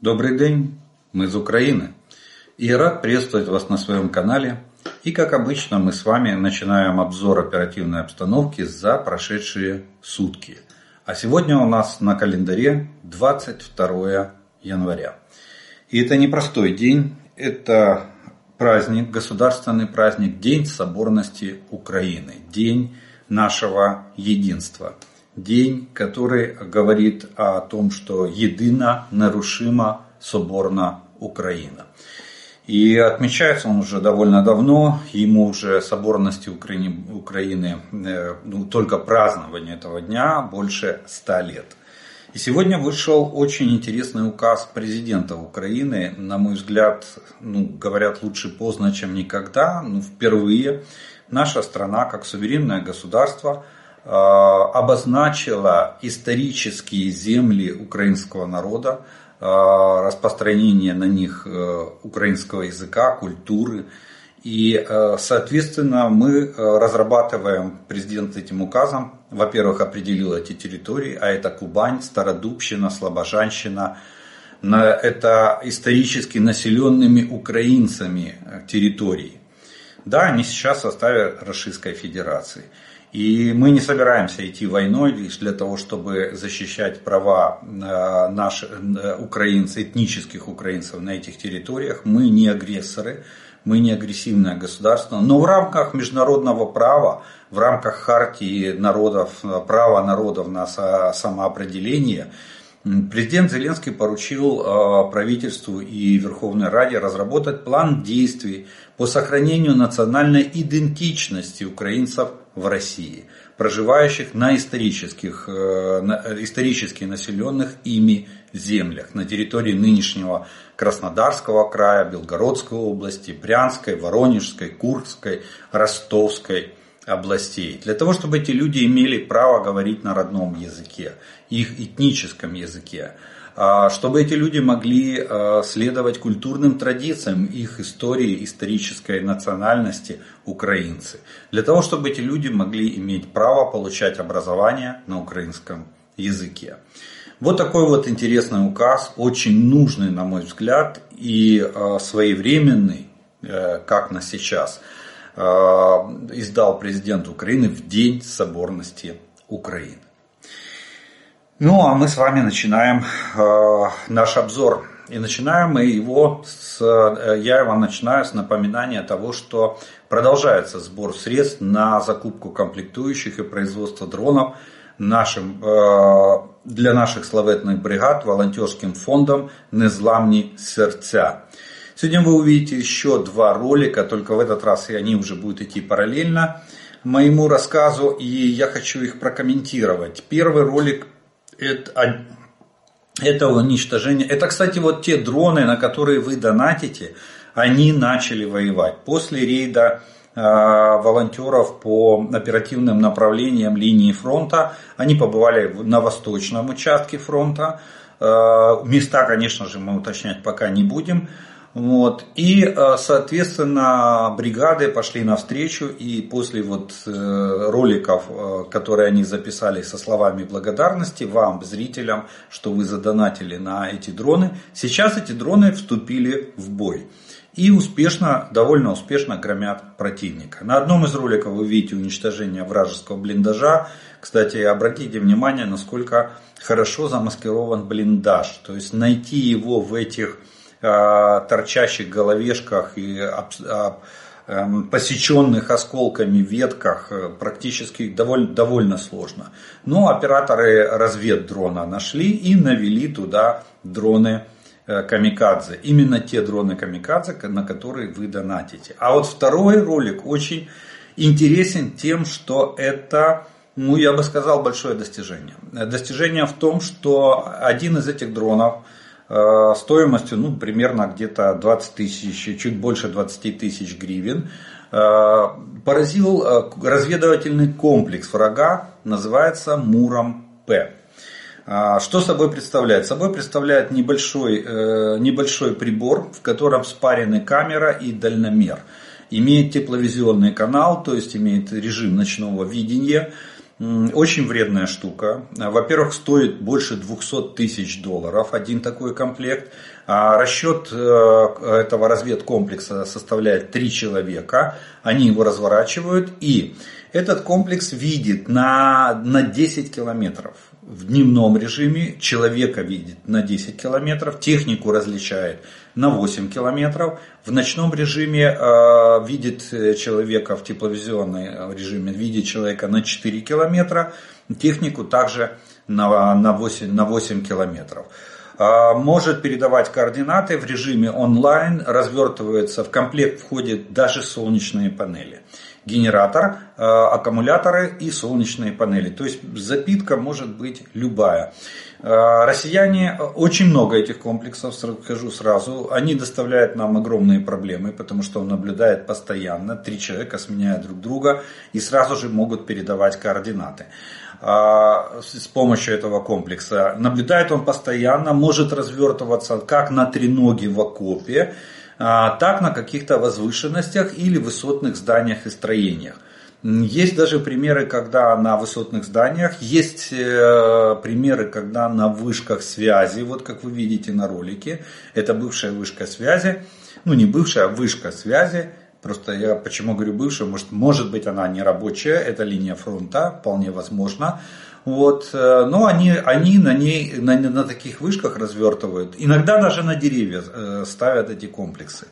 Добрый день, мы из Украины. И рад приветствовать вас на своем канале. И как обычно мы с вами начинаем обзор оперативной обстановки за прошедшие сутки. А сегодня у нас на календаре 22 января. И это непростой день, это праздник, государственный праздник, День соборности Украины, День нашего единства – день, который говорит о том, что едина, нарушима, соборна Украина. И отмечается он уже довольно давно, ему уже соборности Украины, Украины э, ну, только празднование этого дня больше ста лет. И сегодня вышел очень интересный указ президента Украины. На мой взгляд, ну, говорят лучше поздно, чем никогда. Ну, впервые наша страна, как суверенное государство, обозначила исторические земли украинского народа, э, распространение на них э, украинского языка, культуры. И, соответственно, мы разрабатываем, президент этим указом, во-первых, определил эти территории, а это Кубань, Стародубщина, Слобожанщина, это исторически населенными украинцами территории. Да, они сейчас в составе Российской Федерации. И мы не собираемся идти войной лишь для того, чтобы защищать права э, наших э, украинцев, этнических украинцев на этих территориях. Мы не агрессоры, мы не агрессивное государство, но в рамках международного права, в рамках хартии народов, права народов на самоопределение, Президент Зеленский поручил э, правительству и Верховной Раде разработать план действий по сохранению национальной идентичности украинцев в России, проживающих на исторических, э, на исторически населенных ими землях на территории нынешнего Краснодарского края, Белгородской области, Брянской, Воронежской, Курской, Ростовской областей. Для того, чтобы эти люди имели право говорить на родном языке, их этническом языке. А, чтобы эти люди могли а, следовать культурным традициям их истории, исторической национальности украинцы. Для того, чтобы эти люди могли иметь право получать образование на украинском языке. Вот такой вот интересный указ, очень нужный, на мой взгляд, и а, своевременный, э, как на сейчас, издал президент Украины в День соборности Украины. Ну, а мы с вами начинаем э, наш обзор. И начинаем мы его с, э, я его начинаю с напоминания того, что продолжается сбор средств на закупку комплектующих и производство дронов нашим, э, для наших славетных бригад волонтерским фондом «Незламні сердца». Сегодня вы увидите еще два ролика, только в этот раз и они уже будут идти параллельно моему рассказу, и я хочу их прокомментировать. Первый ролик это, это уничтожение. Это, кстати, вот те дроны, на которые вы донатите, они начали воевать. После рейда э, волонтеров по оперативным направлениям линии фронта, они побывали на восточном участке фронта. Э, места, конечно же, мы уточнять пока не будем. Вот. И, э, соответственно, бригады пошли навстречу, и после вот э, роликов, э, которые они записали со словами благодарности вам, зрителям, что вы задонатили на эти дроны, сейчас эти дроны вступили в бой. И успешно, довольно успешно громят противника. На одном из роликов вы видите уничтожение вражеского блиндажа. Кстати, обратите внимание, насколько хорошо замаскирован блиндаж. То есть найти его в этих торчащих головешках и эм, посеченных осколками ветках э, практически довольно, довольно сложно. Но операторы разведдрона нашли и навели туда дроны э, камикадзе. Именно те дроны камикадзе, на которые вы донатите. А вот второй ролик очень интересен тем, что это, ну я бы сказал, большое достижение. Достижение в том, что один из этих дронов – Э, стоимостью ну, примерно где-то 20 тысяч, чуть больше 20 тысяч гривен. Э, поразил э, разведывательный комплекс врага, называется Муром-П. Что собой представляет? Собой представляет небольшой, небольшой прибор, в котором спарены камера и дальномер. Имеет тепловизионный канал, то есть имеет режим ночного видения. Очень вредная штука. Во-первых, стоит больше 200 тысяч долларов один такой комплект. А расчет э, этого разведкомплекса составляет 3 человека. Они его разворачивают. И этот комплекс видит на, на 10 километров в дневном режиме, человека видит на 10 километров, технику различает на 8 километров, в ночном режиме э, видит человека в тепловизионном режиме, видит человека на 4 километра, технику также на, на, 8, на 8 километров. Э, может передавать координаты в режиме онлайн, развертывается, в комплект входит даже солнечные панели генератор, э, аккумуляторы и солнечные панели. То есть запитка может быть любая. Э, россияне, очень много этих комплексов, скажу сразу, они доставляют нам огромные проблемы, потому что он наблюдает постоянно, три человека сменяют друг друга и сразу же могут передавать координаты э, с помощью этого комплекса. Наблюдает он постоянно, может развертываться как на треноге в окопе, а, так на каких-то возвышенностях или высотных зданиях и строениях. Есть даже примеры, когда на высотных зданиях, есть э, примеры, когда на вышках связи, вот как вы видите на ролике, это бывшая вышка связи, ну не бывшая, а вышка связи, просто я почему говорю бывшая, может, может быть она не рабочая, это линия фронта, вполне возможно, вот, э, но они, они на, ней, на, на таких вышках развертывают. Иногда даже на деревья э, ставят эти комплексы.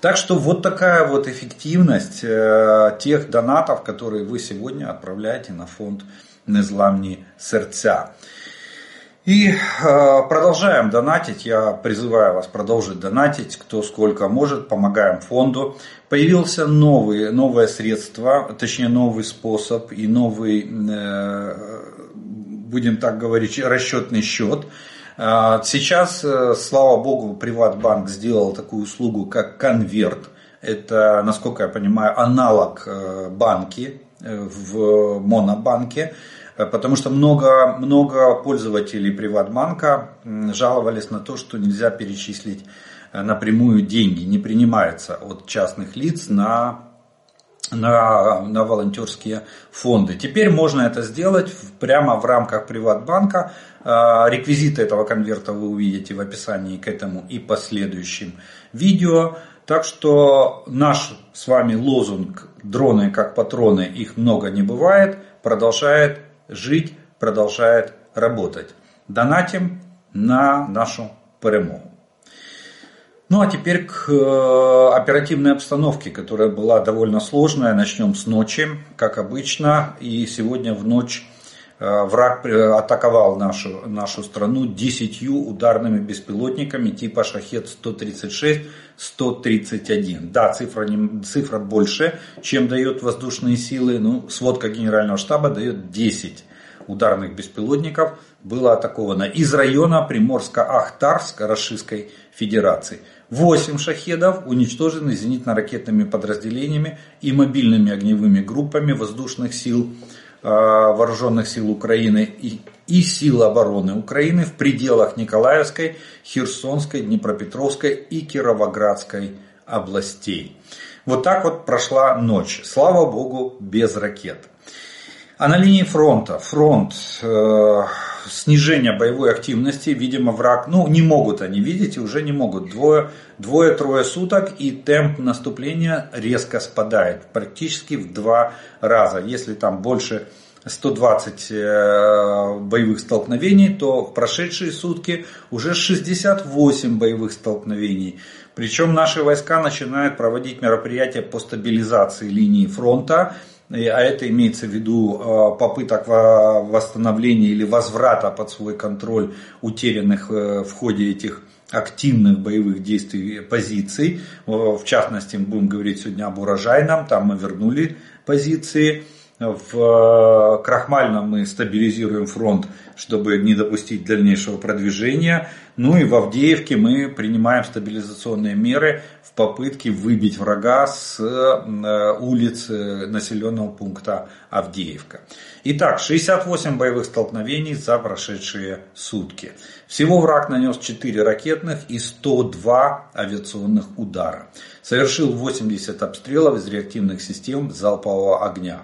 Так что вот такая вот эффективность э, тех донатов, которые вы сегодня отправляете на фонд Незламни сердца. И продолжаем донатить. Я призываю вас продолжить донатить, кто сколько может. Помогаем фонду. Появился новый, новое средство, точнее новый способ и новый будем так говорить, расчетный счет. А, сейчас, э, слава богу, Приватбанк сделал такую услугу, как конверт. Это, насколько я понимаю, аналог э, банки э, в монобанке. Потому что много, много пользователей Приватбанка жаловались на то, что нельзя перечислить напрямую деньги, не принимается от частных лиц на на, на волонтерские фонды. Теперь можно это сделать прямо в рамках Приватбанка. А, реквизиты этого конверта вы увидите в описании к этому и последующим видео. Так что наш с вами лозунг «Дроны как патроны, их много не бывает» продолжает жить, продолжает работать. Донатим на нашу перемогу. Ну а теперь к э, оперативной обстановке, которая была довольно сложная. Начнем с ночи, как обычно. И сегодня в ночь э, враг атаковал нашу, нашу страну десятью ударными беспилотниками типа Шахет-136-131. Да, цифра, не, цифра больше, чем дает воздушные силы. Ну, сводка генерального штаба дает 10 ударных беспилотников было атаковано из района Приморско-Ахтарск Российской Федерации. 8 шахедов уничтожены зенитно-ракетными подразделениями и мобильными огневыми группами воздушных сил, э, вооруженных сил Украины и, и сил обороны Украины в пределах Николаевской, Херсонской, Днепропетровской и Кировоградской областей. Вот так вот прошла ночь. Слава богу, без ракет. А на линии фронта, фронт, э, снижение боевой активности, видимо, враг, ну, не могут они, видите, уже не могут. Двое, двое-трое суток и темп наступления резко спадает, практически в два раза. Если там больше 120 э, боевых столкновений, то в прошедшие сутки уже 68 боевых столкновений. Причем наши войска начинают проводить мероприятия по стабилизации линии фронта а это имеется в виду э, попыток восстановления или возврата под свой контроль утерянных э, в ходе этих активных боевых действий позиций. В частности, мы будем говорить сегодня об урожайном, там мы вернули позиции. В э, Крахмальном мы стабилизируем фронт, чтобы не допустить дальнейшего продвижения. Ну и в Авдеевке мы принимаем стабилизационные меры попытке выбить врага с э, улиц населенного пункта Авдеевка. Итак, 68 боевых столкновений за прошедшие сутки. Всего враг нанес 4 ракетных и 102 авиационных удара. Совершил 80 обстрелов из реактивных систем залпового огня.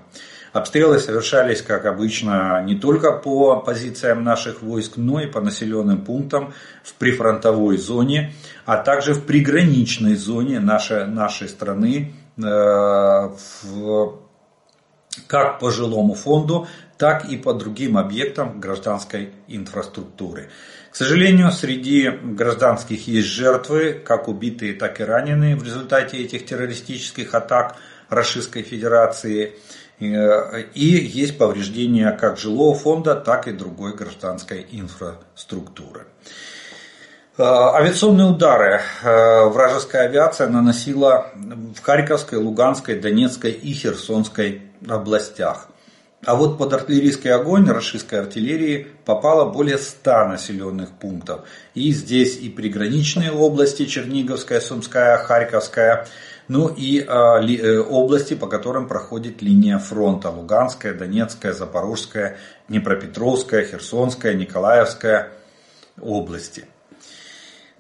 Обстрелы совершались, как обычно, не только по позициям наших войск, но и по населенным пунктам в прифронтовой зоне, а также в приграничной зоне нашей, нашей страны, э, в, как по жилому фонду, так и по другим объектам гражданской инфраструктуры. К сожалению, среди гражданских есть жертвы, как убитые, так и раненые в результате этих террористических атак Российской Федерации. Э, и есть повреждения как жилого фонда, так и другой гражданской инфраструктуры. Э, авиационные удары э, вражеская авиация наносила в Харьковской, Луганской, Донецкой и Херсонской областях. А вот под артиллерийский огонь российской артиллерии попало более 100 населенных пунктов. И здесь и приграничные области, Черниговская, Сумская, Харьковская, ну и э, области, по которым проходит линия фронта. Луганская, Донецкая, Запорожская, Днепропетровская, Херсонская, Николаевская области.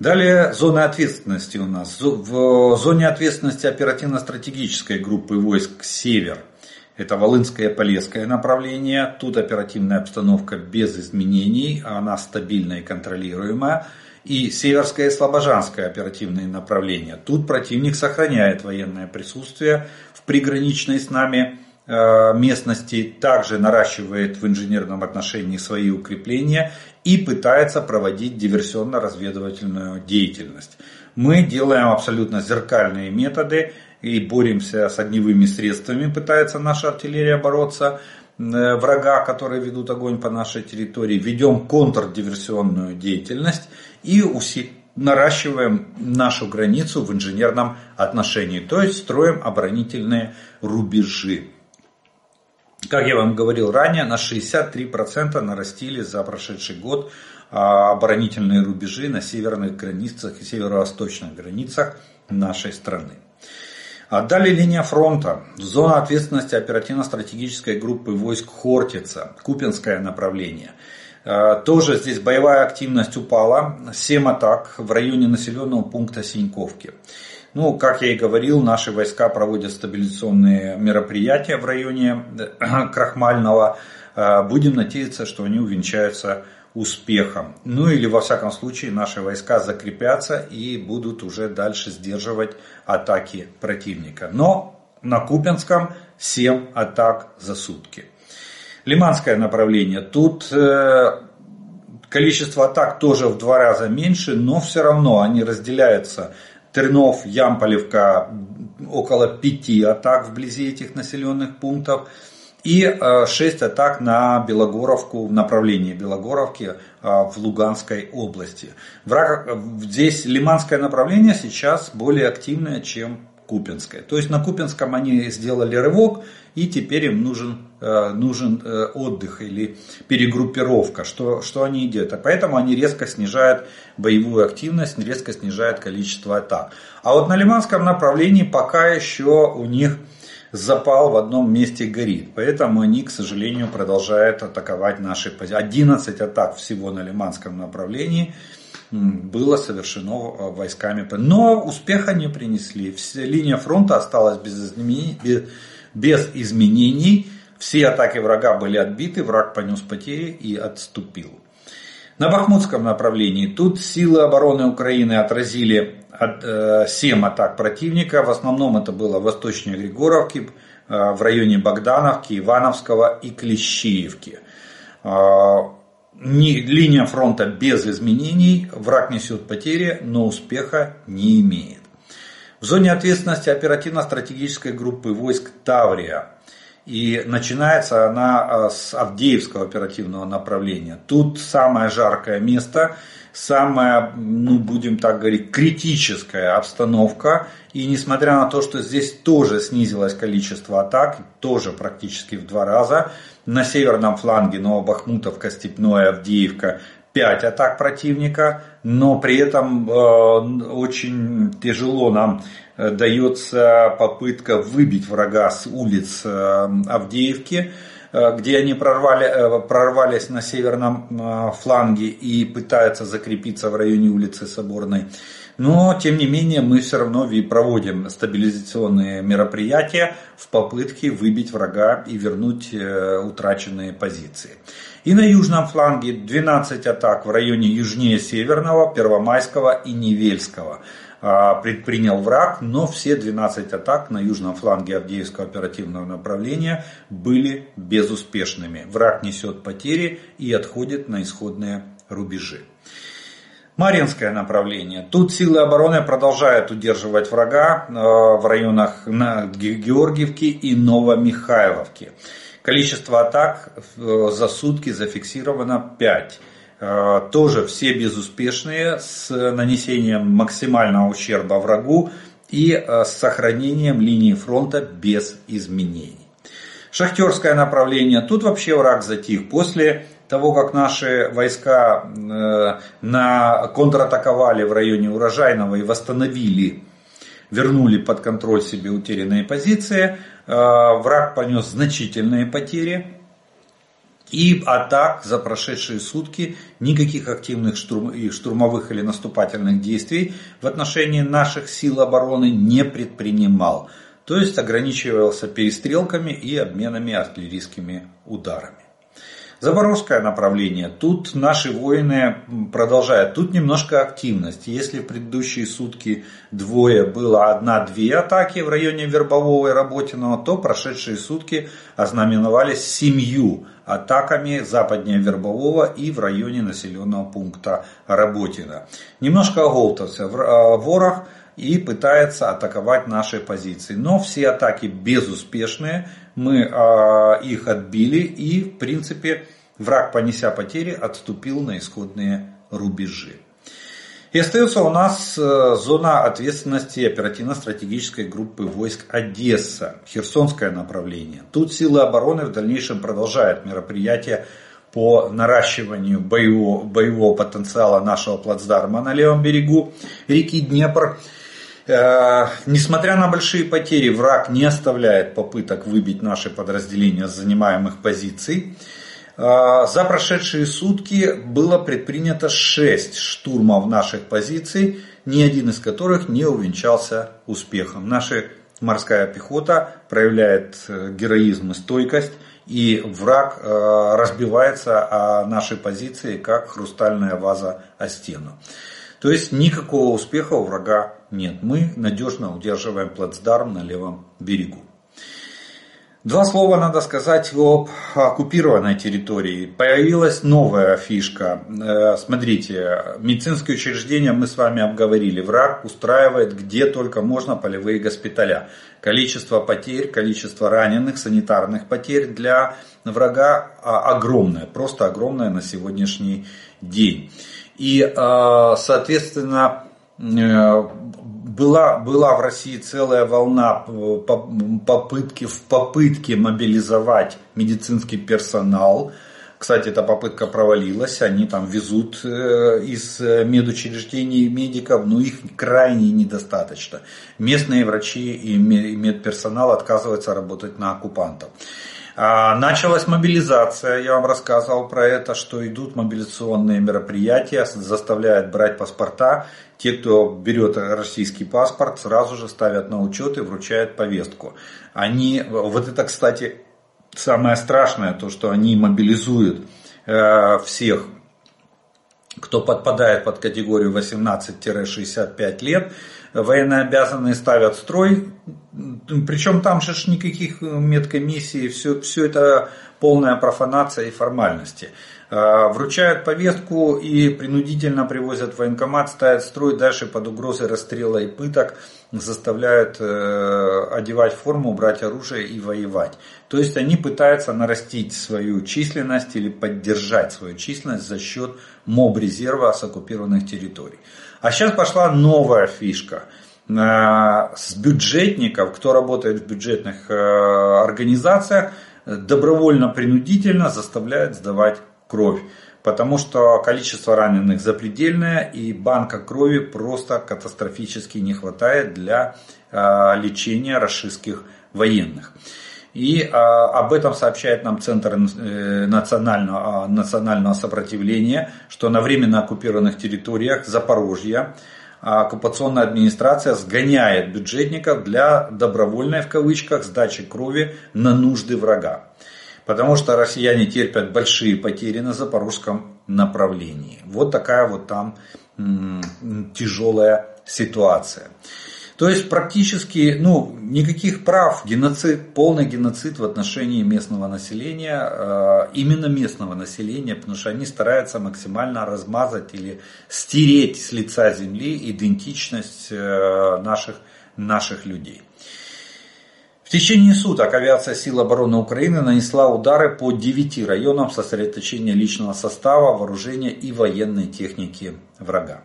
Далее зона ответственности у нас. В зоне ответственности оперативно-стратегической группы войск «Север» Это Волынское и Полесское направление. Тут оперативная обстановка без изменений, она стабильная и контролируемая. И Северское и Слобожанское оперативные направления. Тут противник сохраняет военное присутствие в приграничной с нами э, местности, также наращивает в инженерном отношении свои укрепления и пытается проводить диверсионно-разведывательную деятельность. Мы делаем абсолютно зеркальные методы и боремся с огневыми средствами, пытается наша артиллерия бороться э, врага, которые ведут огонь по нашей территории, ведем контрдиверсионную деятельность и наращиваем нашу границу в инженерном отношении, то есть строим оборонительные рубежи. Как я вам говорил ранее, на 63% нарастили за прошедший год а, оборонительные рубежи на северных границах и северо-восточных границах нашей страны. А далее линия фронта. Зона ответственности оперативно-стратегической группы войск Хортица. Купинское направление. А, тоже здесь боевая активность упала. 7 атак в районе населенного пункта Синьковки. Ну, как я и говорил, наши войска проводят стабилизационные мероприятия в районе э, Крахмального. А, будем надеяться, что они увенчаются успехом. Ну или во всяком случае наши войска закрепятся и будут уже дальше сдерживать атаки противника. Но на Купенском 7 атак за сутки. Лиманское направление. Тут э, количество атак тоже в два раза меньше, но все равно они разделяются. Тернов, Ямполевка около пяти атак вблизи этих населенных пунктов и 6 э, атак на Белогоровку в направлении Белогоровки э, в Луганской области. Враг, э, здесь лиманское направление сейчас более активное, чем Купинское. То есть на Купинском они сделали рывок, и теперь им нужен, нужен отдых или перегруппировка, что, что они делают. Поэтому они резко снижают боевую активность, резко снижают количество атак. А вот на Лиманском направлении пока еще у них запал в одном месте горит. Поэтому они, к сожалению, продолжают атаковать наши позиции. 11 атак всего на Лиманском направлении было совершено э, войсками. Но успеха не принесли. Линия фронта осталась без изменений. Без изменений. Все атаки врага были отбиты, враг понес потери и отступил. На Бахмутском направлении тут силы обороны Украины отразили 7 э, атак противника. В основном это было восточнее Григоровки, э, в районе Богдановки, Ивановского и Клещиевки. Э, линия фронта без изменений, враг несет потери, но успеха не имеет. В зоне ответственности оперативно-стратегической группы войск Таврия. И начинается она с Авдеевского оперативного направления. Тут самое жаркое место – самая, ну будем так говорить, критическая обстановка. И несмотря на то, что здесь тоже снизилось количество атак, тоже практически в два раза, на северном фланге Новобахмутовка, Степное, Авдеевка 5 атак противника, но при этом э, очень тяжело нам э, дается попытка выбить врага с улиц э, Авдеевки. Где они прорвали, прорвались на северном фланге и пытаются закрепиться в районе улицы Соборной. Но, тем не менее, мы все равно проводим стабилизационные мероприятия в попытке выбить врага и вернуть утраченные позиции. И на южном фланге 12 атак в районе южнее Северного, Первомайского и Невельского предпринял враг, но все 12 атак на южном фланге Авдеевского оперативного направления были безуспешными. Враг несет потери и отходит на исходные рубежи. Маринское направление. Тут силы обороны продолжают удерживать врага а, в районах Георгиевки и Новомихайловки. Количество атак э, за сутки зафиксировано 5. Э, тоже все безуспешные с нанесением максимального ущерба врагу и э, с сохранением линии фронта без изменений. Шахтерское направление. Тут вообще враг затих. После того, как наши войска на контратаковали в районе Урожайного и восстановили вернули под контроль себе утерянные позиции. Э, враг понес значительные потери. И атак за прошедшие сутки никаких активных штурм, штурмовых или наступательных действий в отношении наших сил обороны не предпринимал. То есть ограничивался перестрелками и обменами артиллерийскими ударами. Запорожское направление. Тут наши воины продолжают. Тут немножко активность. Если в предыдущие сутки двое было одна-две атаки в районе Вербового и Работиного, то прошедшие сутки ознаменовались семью атаками западнее Вербового и в районе населенного пункта Работина. Немножко оголтался а, ворог и пытается атаковать наши позиции. Но все атаки безуспешные, мы э, их отбили и в принципе враг, понеся потери, отступил на исходные рубежи. И остается у нас э, зона ответственности оперативно-стратегической группы войск Одесса, Херсонское направление. Тут силы обороны в дальнейшем продолжают мероприятия по наращиванию боевого, боевого потенциала нашего плацдарма на левом берегу реки Днепр. Э, несмотря на большие потери, враг не оставляет попыток выбить наши подразделения с занимаемых позиций. Э, за прошедшие сутки было предпринято 6 штурмов наших позиций, ни один из которых не увенчался успехом. Наша морская пехота проявляет э, героизм и стойкость, и враг разбивается о наши позиции, как хрустальная ваза о стену. То есть никакого успеха у врага нет. Мы надежно удерживаем плацдарм на левом берегу. Два слова надо сказать об оккупированной территории. Появилась новая фишка. Э, смотрите, медицинские учреждения мы с вами обговорили. Враг устраивает где только можно полевые госпиталя. Количество потерь, количество раненых, санитарных потерь для врага а, огромное. Просто огромное на сегодняшний день. И, э, соответственно, э, была, была в России целая волна попытки, в попытке мобилизовать медицинский персонал. Кстати, эта попытка провалилась, они там везут э, из медучреждений медиков, но их крайне недостаточно. Местные врачи и медперсонал отказываются работать на оккупантов. А, началась мобилизация, я вам рассказывал про это, что идут мобилизационные мероприятия, заставляют брать паспорта. Те, кто берет российский паспорт, сразу же ставят на учет и вручают повестку. Они, вот это, кстати, самое страшное, то, что они мобилизуют э, всех кто подпадает под категорию 18-65 лет, военнообязанные ставят строй, причем там же никаких медкомиссий, все, все это полная профанация и формальности. А, вручают повестку и принудительно привозят в военкомат, ставят строй, дальше под угрозой расстрела и пыток заставляют э, одевать форму, брать оружие и воевать. То есть они пытаются нарастить свою численность или поддержать свою численность за счет моб-резерва с оккупированных территорий. А сейчас пошла новая фишка. Э, с бюджетников, кто работает в бюджетных э, организациях, добровольно-принудительно заставляют сдавать кровь. Потому что количество раненых запредельное и банка крови просто катастрофически не хватает для э, лечения российских военных. И а, об этом сообщает нам Центр э, национального, а, национального сопротивления, что на временно оккупированных территориях Запорожья а, оккупационная администрация сгоняет бюджетников для добровольной в кавычках сдачи крови на нужды врага. Потому что россияне терпят большие потери на запорожском направлении. Вот такая вот там тяжелая ситуация. То есть практически ну, никаких прав, геноцид, полный геноцид в отношении местного населения, э, именно местного населения, потому что они стараются максимально размазать или стереть с лица земли идентичность э, наших, наших людей. В течение суток авиация сил обороны Украины нанесла удары по 9 районам сосредоточения личного состава, вооружения и военной техники врага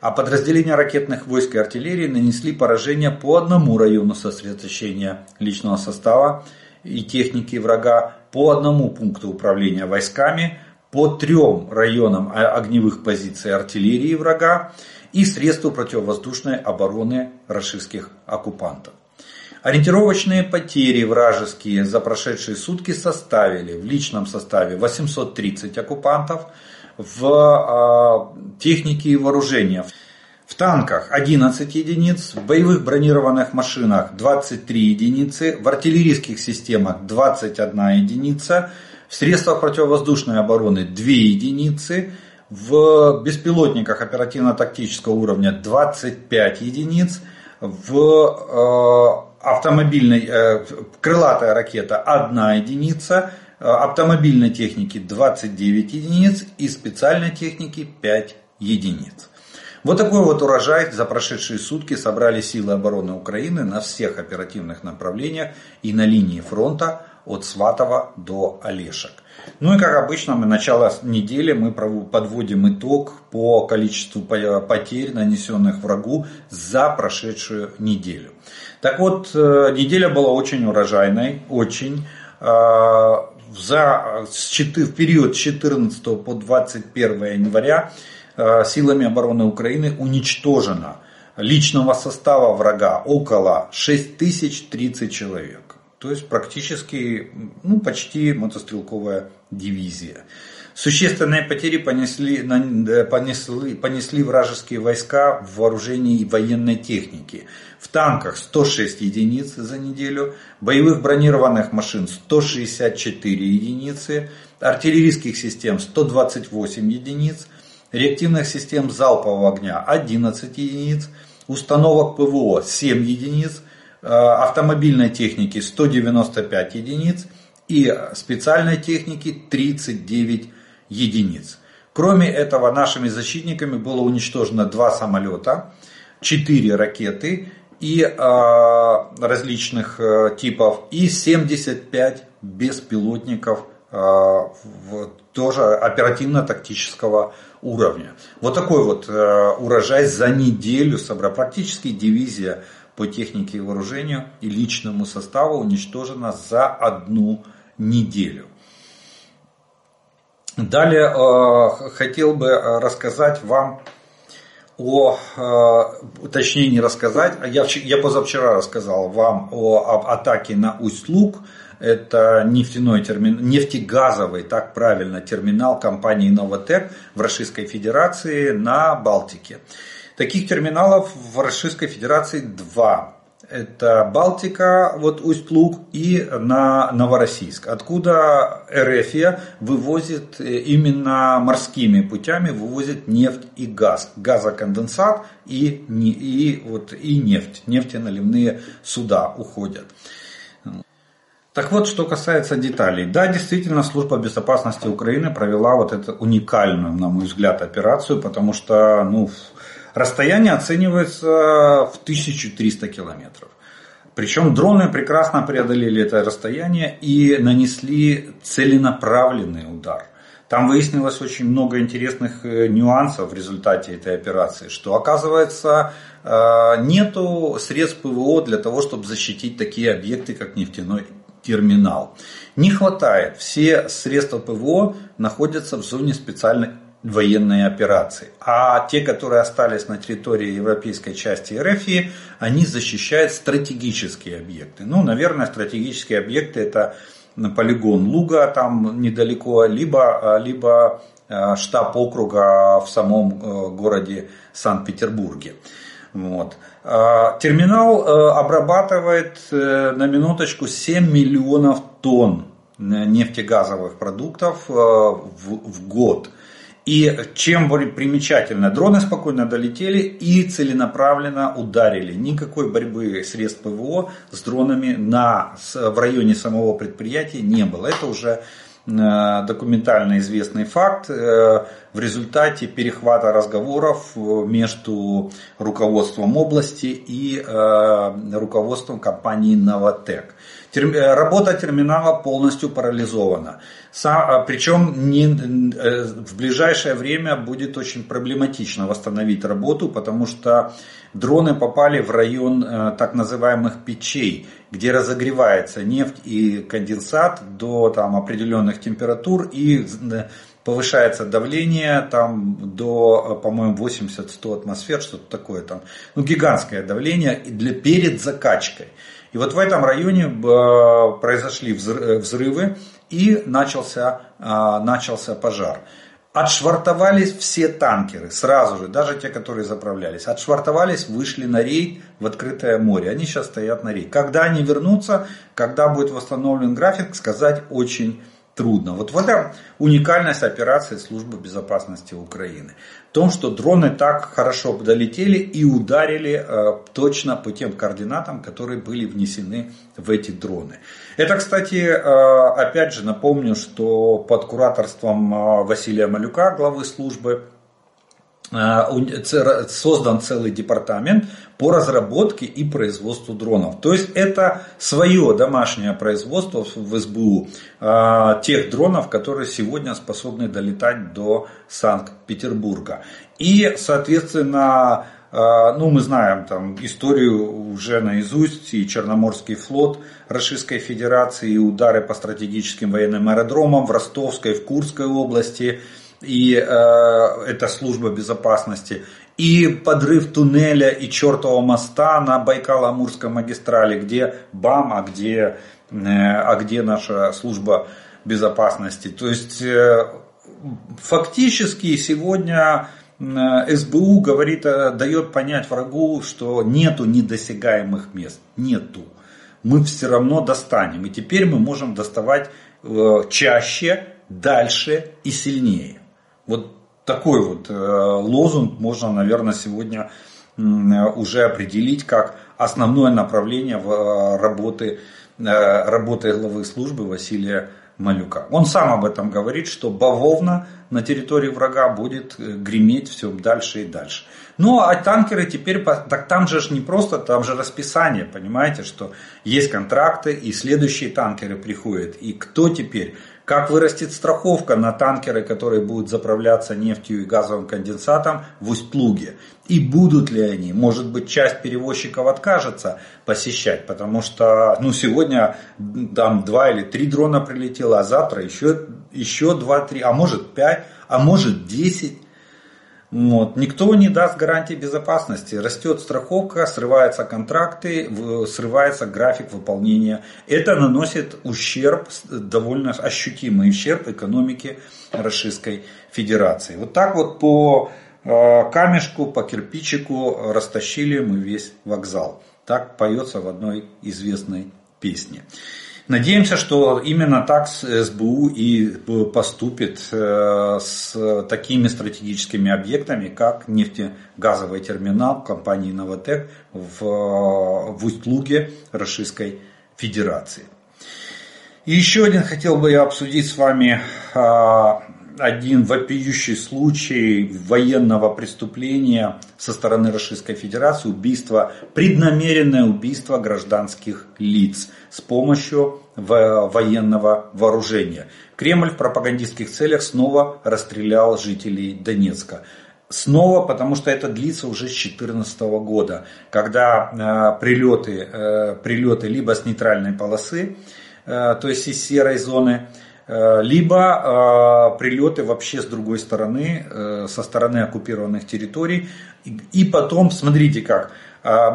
а подразделения ракетных войск и артиллерии нанесли поражение по одному району сосредоточения личного состава и техники врага, по одному пункту управления войсками, по трем районам огневых позиций артиллерии врага и средству противовоздушной обороны российских оккупантов. Ориентировочные потери вражеские за прошедшие сутки составили в личном составе 830 оккупантов, в а, технике и вооружениях. В танках 11 единиц, в боевых бронированных машинах 23 единицы, в артиллерийских системах 21 единица, в средствах противовоздушной обороны 2 единицы, в беспилотниках оперативно-тактического уровня 25 единиц, в э, автомобильной э, крылатая ракета 1 единица, автомобильной техники 29 единиц и специальной техники 5 единиц. Вот такой вот урожай за прошедшие сутки собрали силы обороны Украины на всех оперативных направлениях и на линии фронта от Сватова до Олешек. Ну и как обычно, мы начало недели мы подводим итог по количеству потерь, нанесенных врагу за прошедшую неделю. Так вот, э, неделя была очень урожайной, очень. Э, за, в период с 14 по 21 января э, силами обороны Украины уничтожено личного состава врага около 6030 человек. То есть практически, ну, почти мотострелковая дивизия. Существенные потери понесли, понесли, понесли вражеские войска в вооружении и военной технике. В танках 106 единиц за неделю, боевых бронированных машин 164 единицы, артиллерийских систем 128 единиц, реактивных систем залпового огня 11 единиц, установок ПВО 7 единиц, э, автомобильной техники 195 единиц и специальной техники 39 единиц. Кроме этого, нашими защитниками было уничтожено два самолета, четыре ракеты и э, различных э, типов и 75 беспилотников в, тоже оперативно-тактического уровня. Вот такой вот э, урожай за неделю собрал. Практически дивизия по технике и вооружению и личному составу уничтожена за одну неделю. Далее э, хотел бы рассказать вам о, э, точнее не рассказать, а я, я позавчера рассказал вам о, об атаке на Усть-Луг. Это нефтяной термин, нефтегазовый, так правильно, терминал компании Новотек в Российской Федерации на Балтике. Таких терминалов в Российской Федерации два это Балтика, вот Усть-Луг и на Новороссийск, откуда РФ вывозит э, именно морскими путями вывозит нефть и газ, газоконденсат и, и, вот, и нефть, нефтеналивные суда уходят. Так вот, что касается деталей. Да, действительно, служба безопасности Украины провела вот эту уникальную, на мой взгляд, операцию, потому что, ну, Расстояние оценивается в 1300 километров. Причем дроны прекрасно преодолели это расстояние и нанесли целенаправленный удар. Там выяснилось очень много интересных э, нюансов в результате этой операции, что оказывается э, нету средств ПВО для того, чтобы защитить такие объекты, как нефтяной терминал. Не хватает. Все средства ПВО находятся в зоне специальной военные операции. А те, которые остались на территории европейской части РФ, они защищают стратегические объекты. Ну, наверное, стратегические объекты это полигон Луга там недалеко, либо, либо э, штаб округа в самом э, городе Санкт-Петербурге. Вот. А, терминал э, обрабатывает на минуточку 7 миллионов тонн нефтегазовых продуктов в год. И чем примечательно, дроны спокойно долетели и целенаправленно ударили. Никакой борьбы средств ПВО с дронами на, в районе самого предприятия не было. Это уже э, документально известный факт э, в результате перехвата разговоров между руководством области и э, руководством компании «Новотек». Работа терминала полностью парализована. А, Причем не, э, в ближайшее время будет очень проблематично восстановить работу, потому что дроны попали в район э, так называемых печей, где разогревается нефть и конденсат до там, определенных температур и э, повышается давление там до, по-моему, 80-100 атмосфер, что-то такое там. Ну, гигантское давление для, перед закачкой. И вот в этом районе произошли взрывы, и начался, а, начался пожар. Отшвартовались все танкеры сразу же, даже те, которые заправлялись. Отшвартовались, вышли на рейд в открытое море. Они сейчас стоят на рейд. Когда они вернутся, когда будет восстановлен график, сказать очень трудно. Вот в этом уникальность операции службы безопасности Украины. В том, что дроны так хорошо долетели и ударили э, точно по тем координатам, которые были внесены в эти дроны. Это, кстати, э, опять же напомню, что под кураторством э, Василия Малюка, главы службы, э, создан целый департамент по разработке и производству дронов. То есть это свое домашнее производство в СБУ тех дронов, которые сегодня способны долетать до Санкт-Петербурга. И, соответственно, а, ну, мы знаем там историю уже наизусть, и Черноморский флот Российской Федерации, и удары по стратегическим военным аэродромам в Ростовской, в Курской области, и э, это служба безопасности, и подрыв туннеля и чертового моста на Байкало-Амурской магистрали, где БАМ, а где, э, а где наша служба безопасности. То есть э, фактически сегодня Э, СБУ говорит, дает понять врагу, что нету недосягаемых мест. Нету. Мы все равно достанем. И теперь мы можем доставать чаще, дальше и сильнее. Вот такой вот лозунг можно, наверное, сегодня уже определить как основное направление работы, работы главы службы Василия Малюка. Он сам об этом говорит, что бавовна на территории врага будет э, греметь все дальше и дальше. Ну а танкеры теперь, так там же не просто, там же расписание, понимаете, что есть контракты и следующие танкеры приходят. И кто теперь? Как вырастет страховка на танкеры, которые будут заправляться нефтью и газовым конденсатом в Усть-Плуге? И будут ли они? Может быть, часть перевозчиков откажется посещать, потому что ну, сегодня там два или три дрона прилетело, а завтра еще, еще два-три, а может пять, а может десять. Вот. Никто не даст гарантии безопасности. Растет страховка, срываются контракты, срывается график выполнения. Это наносит ущерб, довольно ощутимый ущерб экономике Российской Федерации. Вот так вот по э, камешку, по кирпичику растащили мы весь вокзал. Так поется в одной известной песне. Надеемся, что именно так СБУ и поступит э, с такими стратегическими объектами, как нефтегазовый терминал компании «Новотек» в, в Усть-Луге Российской Федерации. И еще один хотел бы я обсудить с вами а, один вопиющий случай военного преступления со стороны Российской Федерации, убийство, преднамеренное убийство гражданских лиц с помощью военного вооружения. Кремль в пропагандистских целях снова расстрелял жителей Донецка. Снова, потому что это длится уже с 2014 года, когда э, прилеты, э, прилеты либо с нейтральной полосы, э, то есть из серой зоны, либо прилеты вообще с другой стороны, со стороны оккупированных территорий. И потом, смотрите как,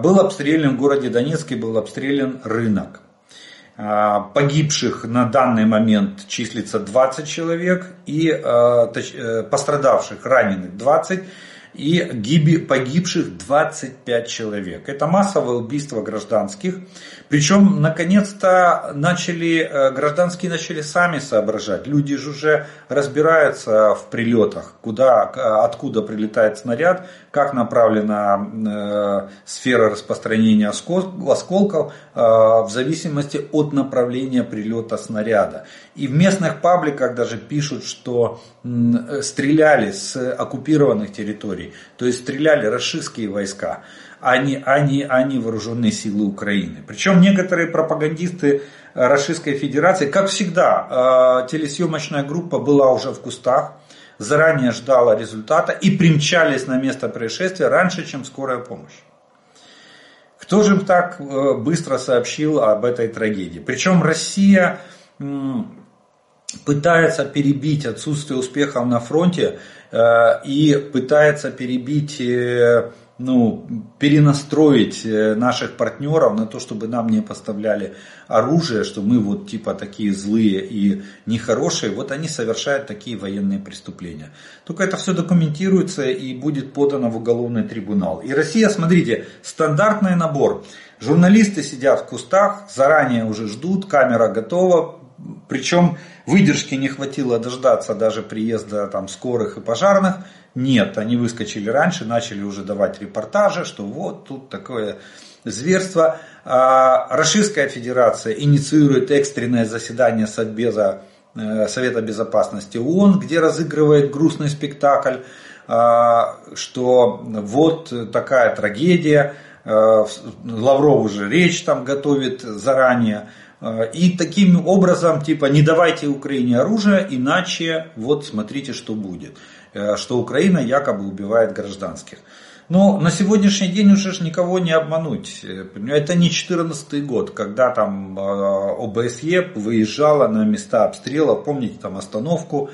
был обстрелян в городе Донецке, был обстрелян рынок. Погибших на данный момент числится 20 человек и пострадавших, раненых 20 и гиби, погибших 25 человек. Это массовое убийство гражданских. Причем, наконец-то, начали, э, гражданские начали сами соображать. Люди же уже разбираются в прилетах, куда, откуда прилетает снаряд, как направлена э, сфера распространения осколков э, в зависимости от направления прилета снаряда. И в местных пабликах даже пишут, что э, стреляли с оккупированных территорий, то есть стреляли расистские войска а не, а не, а не вооруженные силы Украины. Причем некоторые пропагандисты Российской Федерации, как всегда, телесъемочная группа была уже в кустах, заранее ждала результата и примчались на место происшествия раньше, чем скорая помощь. Кто же им так э, быстро сообщил об этой трагедии? Причем Россия пытается перебить отсутствие успехов на фронте э, и пытается перебить э, ну, перенастроить э, наших партнеров на то, чтобы нам не поставляли оружие, что мы вот типа такие злые и нехорошие, вот они совершают такие военные преступления. Только это все документируется и будет подано в уголовный трибунал. И Россия, смотрите, стандартный набор. Журналисты сидят в кустах, заранее уже ждут, камера готова, причем выдержки не хватило дождаться даже приезда там, скорых и пожарных. Нет, они выскочили раньше, начали уже давать репортажи, что вот тут такое зверство. А Российская Федерация инициирует экстренное заседание Совбеза, э, Совета Безопасности ООН, где разыгрывает грустный спектакль, а, что вот такая трагедия, э, Лавров уже речь там готовит заранее. Э, и таким образом, типа, не давайте Украине оружие, иначе вот смотрите, что будет. Э, что Украина якобы убивает гражданских. Но на сегодняшний день уже ж никого не обмануть. Э, это не 2014 год, когда там э, ОБСЕ выезжала на места обстрела. Помните там остановку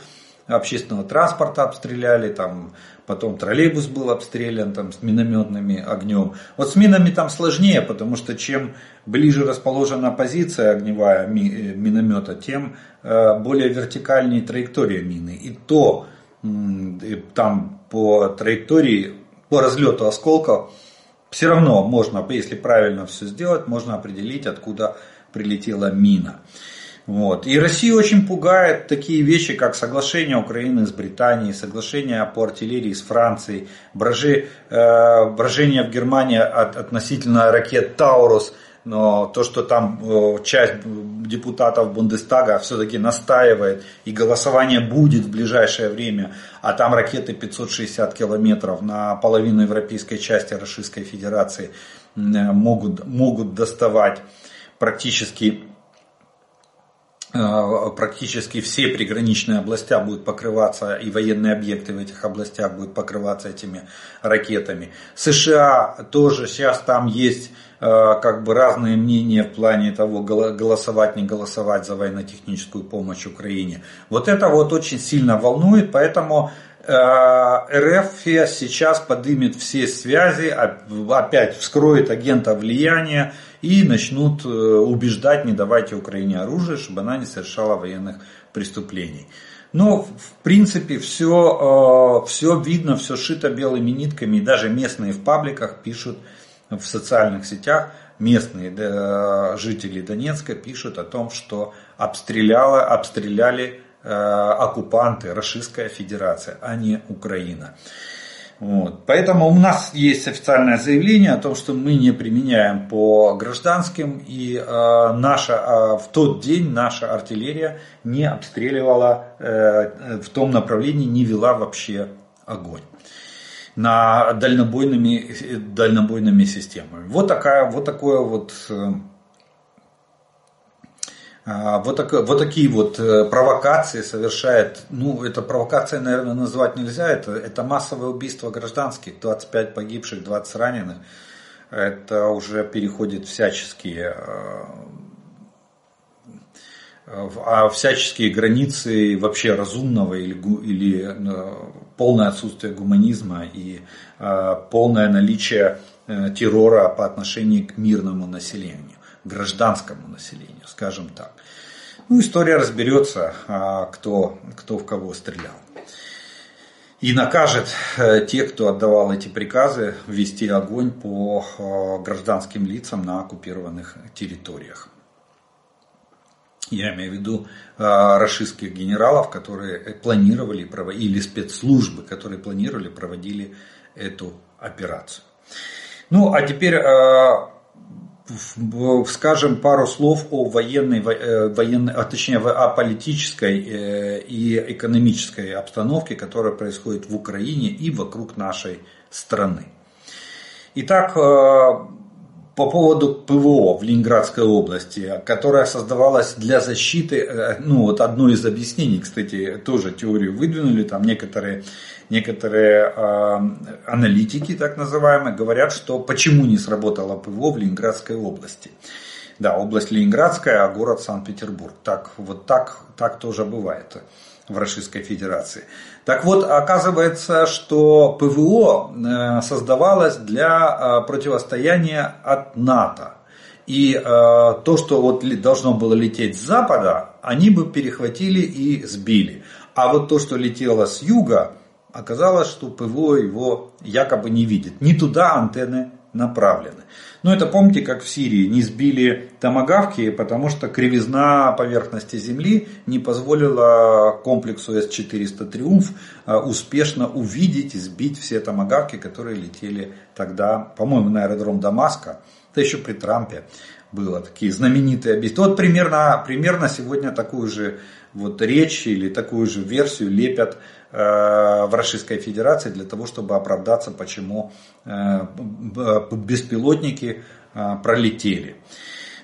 общественного транспорта обстреляли, там, потом троллейбус был обстрелян там, с минометным огнем. Вот с минами там сложнее, потому что чем ближе расположена позиция огневая миномета, тем более вертикальнее траектория мины. И то там по траектории, по разлету осколков, все равно можно, если правильно все сделать, можно определить, откуда прилетела мина. Вот. И Россию очень пугает такие вещи, как соглашение Украины с Британией, соглашение по артиллерии с Францией, брожи, э, брожение в Германии от, относительно ракет Таурус – но то, что там э, часть депутатов Бундестага все-таки настаивает, и голосование будет в ближайшее время, а там ракеты 560 километров на половину европейской части Российской Федерации могут, могут доставать практически Э, практически все приграничные области будут покрываться, и военные объекты в этих областях будут покрываться этими ракетами. США тоже сейчас там есть э, как бы разные мнения в плане того, голосовать, не голосовать за военно-техническую помощь Украине. Вот это вот очень сильно волнует, поэтому э, РФ сейчас подымет все связи, опять вскроет агента влияния, и начнут э, убеждать, не давайте Украине оружие, чтобы она не совершала военных преступлений. Но в принципе все, э, все видно, все шито белыми нитками, и даже местные в пабликах пишут в социальных сетях, местные жители Донецка пишут о том, что обстреляла, обстреляли э, оккупанты Российская Федерация, а не Украина. Вот. Поэтому у нас есть официальное заявление о том, что мы не применяем по гражданским, и э, наша, э, в тот день наша артиллерия не обстреливала э, в том направлении, не вела вообще огонь на дальнобойными, дальнобойными системами. Вот, такая, вот такое вот э, вот, так, вот такие вот э, провокации совершает, ну это провокация, наверное, назвать нельзя, это, это массовое убийство гражданских, 25 погибших, 20 раненых, это уже переходит всяческие, э, а всяческие границы вообще разумного или, или э, полное отсутствие гуманизма и полное наличие террора по отношению к мирному населению, гражданскому населению, скажем так. Ну, история разберется, а, кто, кто в кого стрелял. И накажет тех, кто отдавал эти приказы вести огонь по гражданским лицам на оккупированных территориях. Я имею в виду э, рашистских генералов, которые планировали или спецслужбы, которые планировали, проводили эту операцию. Ну, а теперь э, скажем пару слов о военной, э, военной а точнее о политической и экономической обстановке, которая происходит в Украине и вокруг нашей страны. Итак, по поводу ПВО в Ленинградской области, которая создавалась для защиты, э, ну вот одно из объяснений, кстати, тоже теорию выдвинули, там некоторые, некоторые э, аналитики, так называемые, говорят, что почему не сработало ПВО в Ленинградской области. Да, область Ленинградская, а город Санкт-Петербург. Так, вот так, так тоже бывает в Российской Федерации. Так вот, оказывается, что ПВО э, создавалось для э, противостояния от НАТО. И э, то, что вот должно было лететь с запада, они бы перехватили и сбили. А вот то, что летело с юга, оказалось, что ПВО его якобы не видит. Не туда антенны направлены. Но это помните, как в Сирии не сбили томогавки, потому что кривизна поверхности Земли не позволила комплексу С-400 «Триумф» а, успешно увидеть и сбить все томогавки, которые летели тогда, по-моему, на аэродром Дамаска. Это еще при Трампе было такие знаменитые объекты. Вот примерно, примерно сегодня такую же вот речь или такую же версию лепят в Российской Федерации для того, чтобы оправдаться, почему э, беспилотники э, пролетели.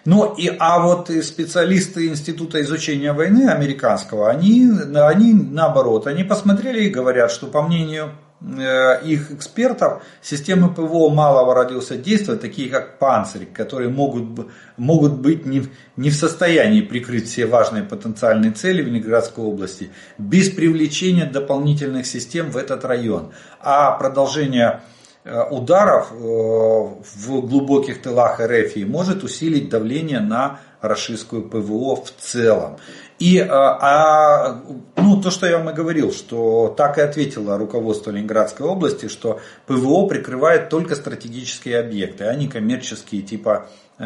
Ну и, а вот специалисты Института изучения войны американского, они, они наоборот, они посмотрели и говорят, что по мнению Э, их экспертов системы ПВО малого радиуса действия, такие как «Панцирь», которые могут, могут быть не, не в состоянии прикрыть все важные потенциальные цели в Ленинградской области без привлечения дополнительных систем в этот район. А продолжение э, ударов э, в глубоких тылах РФ может усилить давление на российскую ПВО в целом. И а, а, ну, то, что я вам и говорил, что так и ответило руководство Ленинградской области, что ПВО прикрывает только стратегические объекты, а не коммерческие типа э,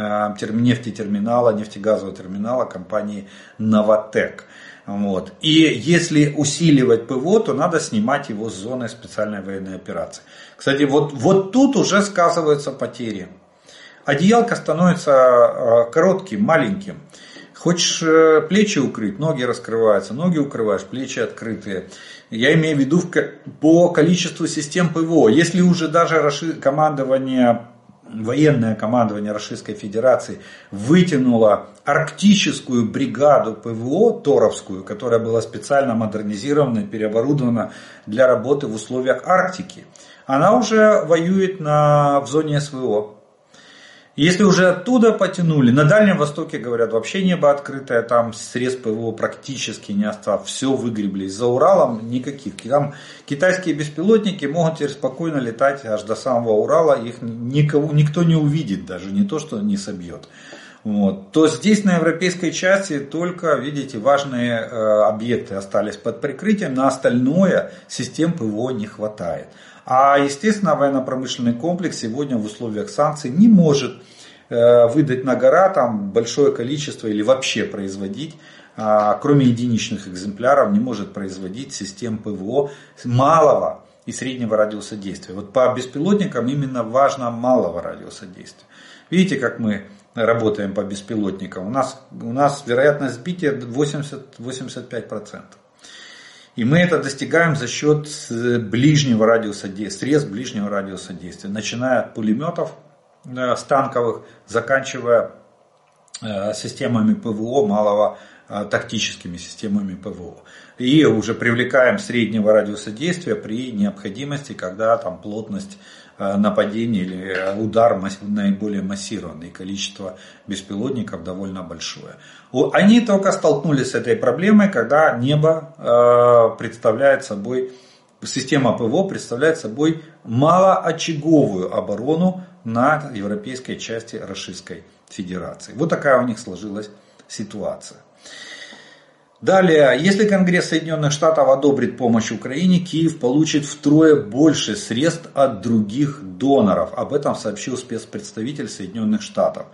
нефтетерминала, нефтегазового терминала компании Новотек. Вот. И если усиливать ПВО, то надо снимать его с зоны специальной военной операции. Кстати, вот, вот тут уже сказываются потери. Одеялко становится э, коротким, маленьким. Хочешь э, плечи укрыть, ноги раскрываются, ноги укрываешь, плечи открытые. Я имею в виду по количеству систем ПВО. Если уже даже командование военное командование Российской Федерации вытянуло арктическую бригаду ПВО Торовскую, которая была специально модернизирована и переоборудована для работы в условиях Арктики. Она уже воюет на, в зоне СВО. Если уже оттуда потянули, на Дальнем Востоке, говорят, вообще небо открытое, там средств ПВО практически не осталось, все выгребли. За Уралом никаких. Там китайские беспилотники могут теперь спокойно летать аж до самого Урала, их никого, никто не увидит даже, не то, что не собьет. Вот. То здесь на европейской части только, видите, важные э, объекты остались под прикрытием, на остальное систем ПВО не хватает. А, естественно, военно-промышленный комплекс сегодня в условиях санкций не может э, выдать на гора там большое количество или вообще производить, а, кроме единичных экземпляров, не может производить систем ПВО малого и среднего радиуса действия. Вот по беспилотникам именно важно малого радиуса действия. Видите, как мы работаем по беспилотникам? У нас, у нас вероятность сбития 80-85%. И мы это достигаем за счет э, ближнего радиуса действия, средств ближнего радиуса действия, начиная от пулеметов э, станковых, заканчивая э, системами ПВО малого тактическими системами ПВО. И уже привлекаем среднего радиуса действия при необходимости, когда там плотность нападение или удар наиболее массированный, количество беспилотников довольно большое. Они только столкнулись с этой проблемой, когда небо представляет собой, система ПВО представляет собой малоочаговую оборону на европейской части Российской Федерации. Вот такая у них сложилась ситуация. Далее, если Конгресс Соединенных Штатов одобрит помощь Украине, Киев получит втрое больше средств от других доноров. Об этом сообщил спецпредставитель Соединенных Штатов.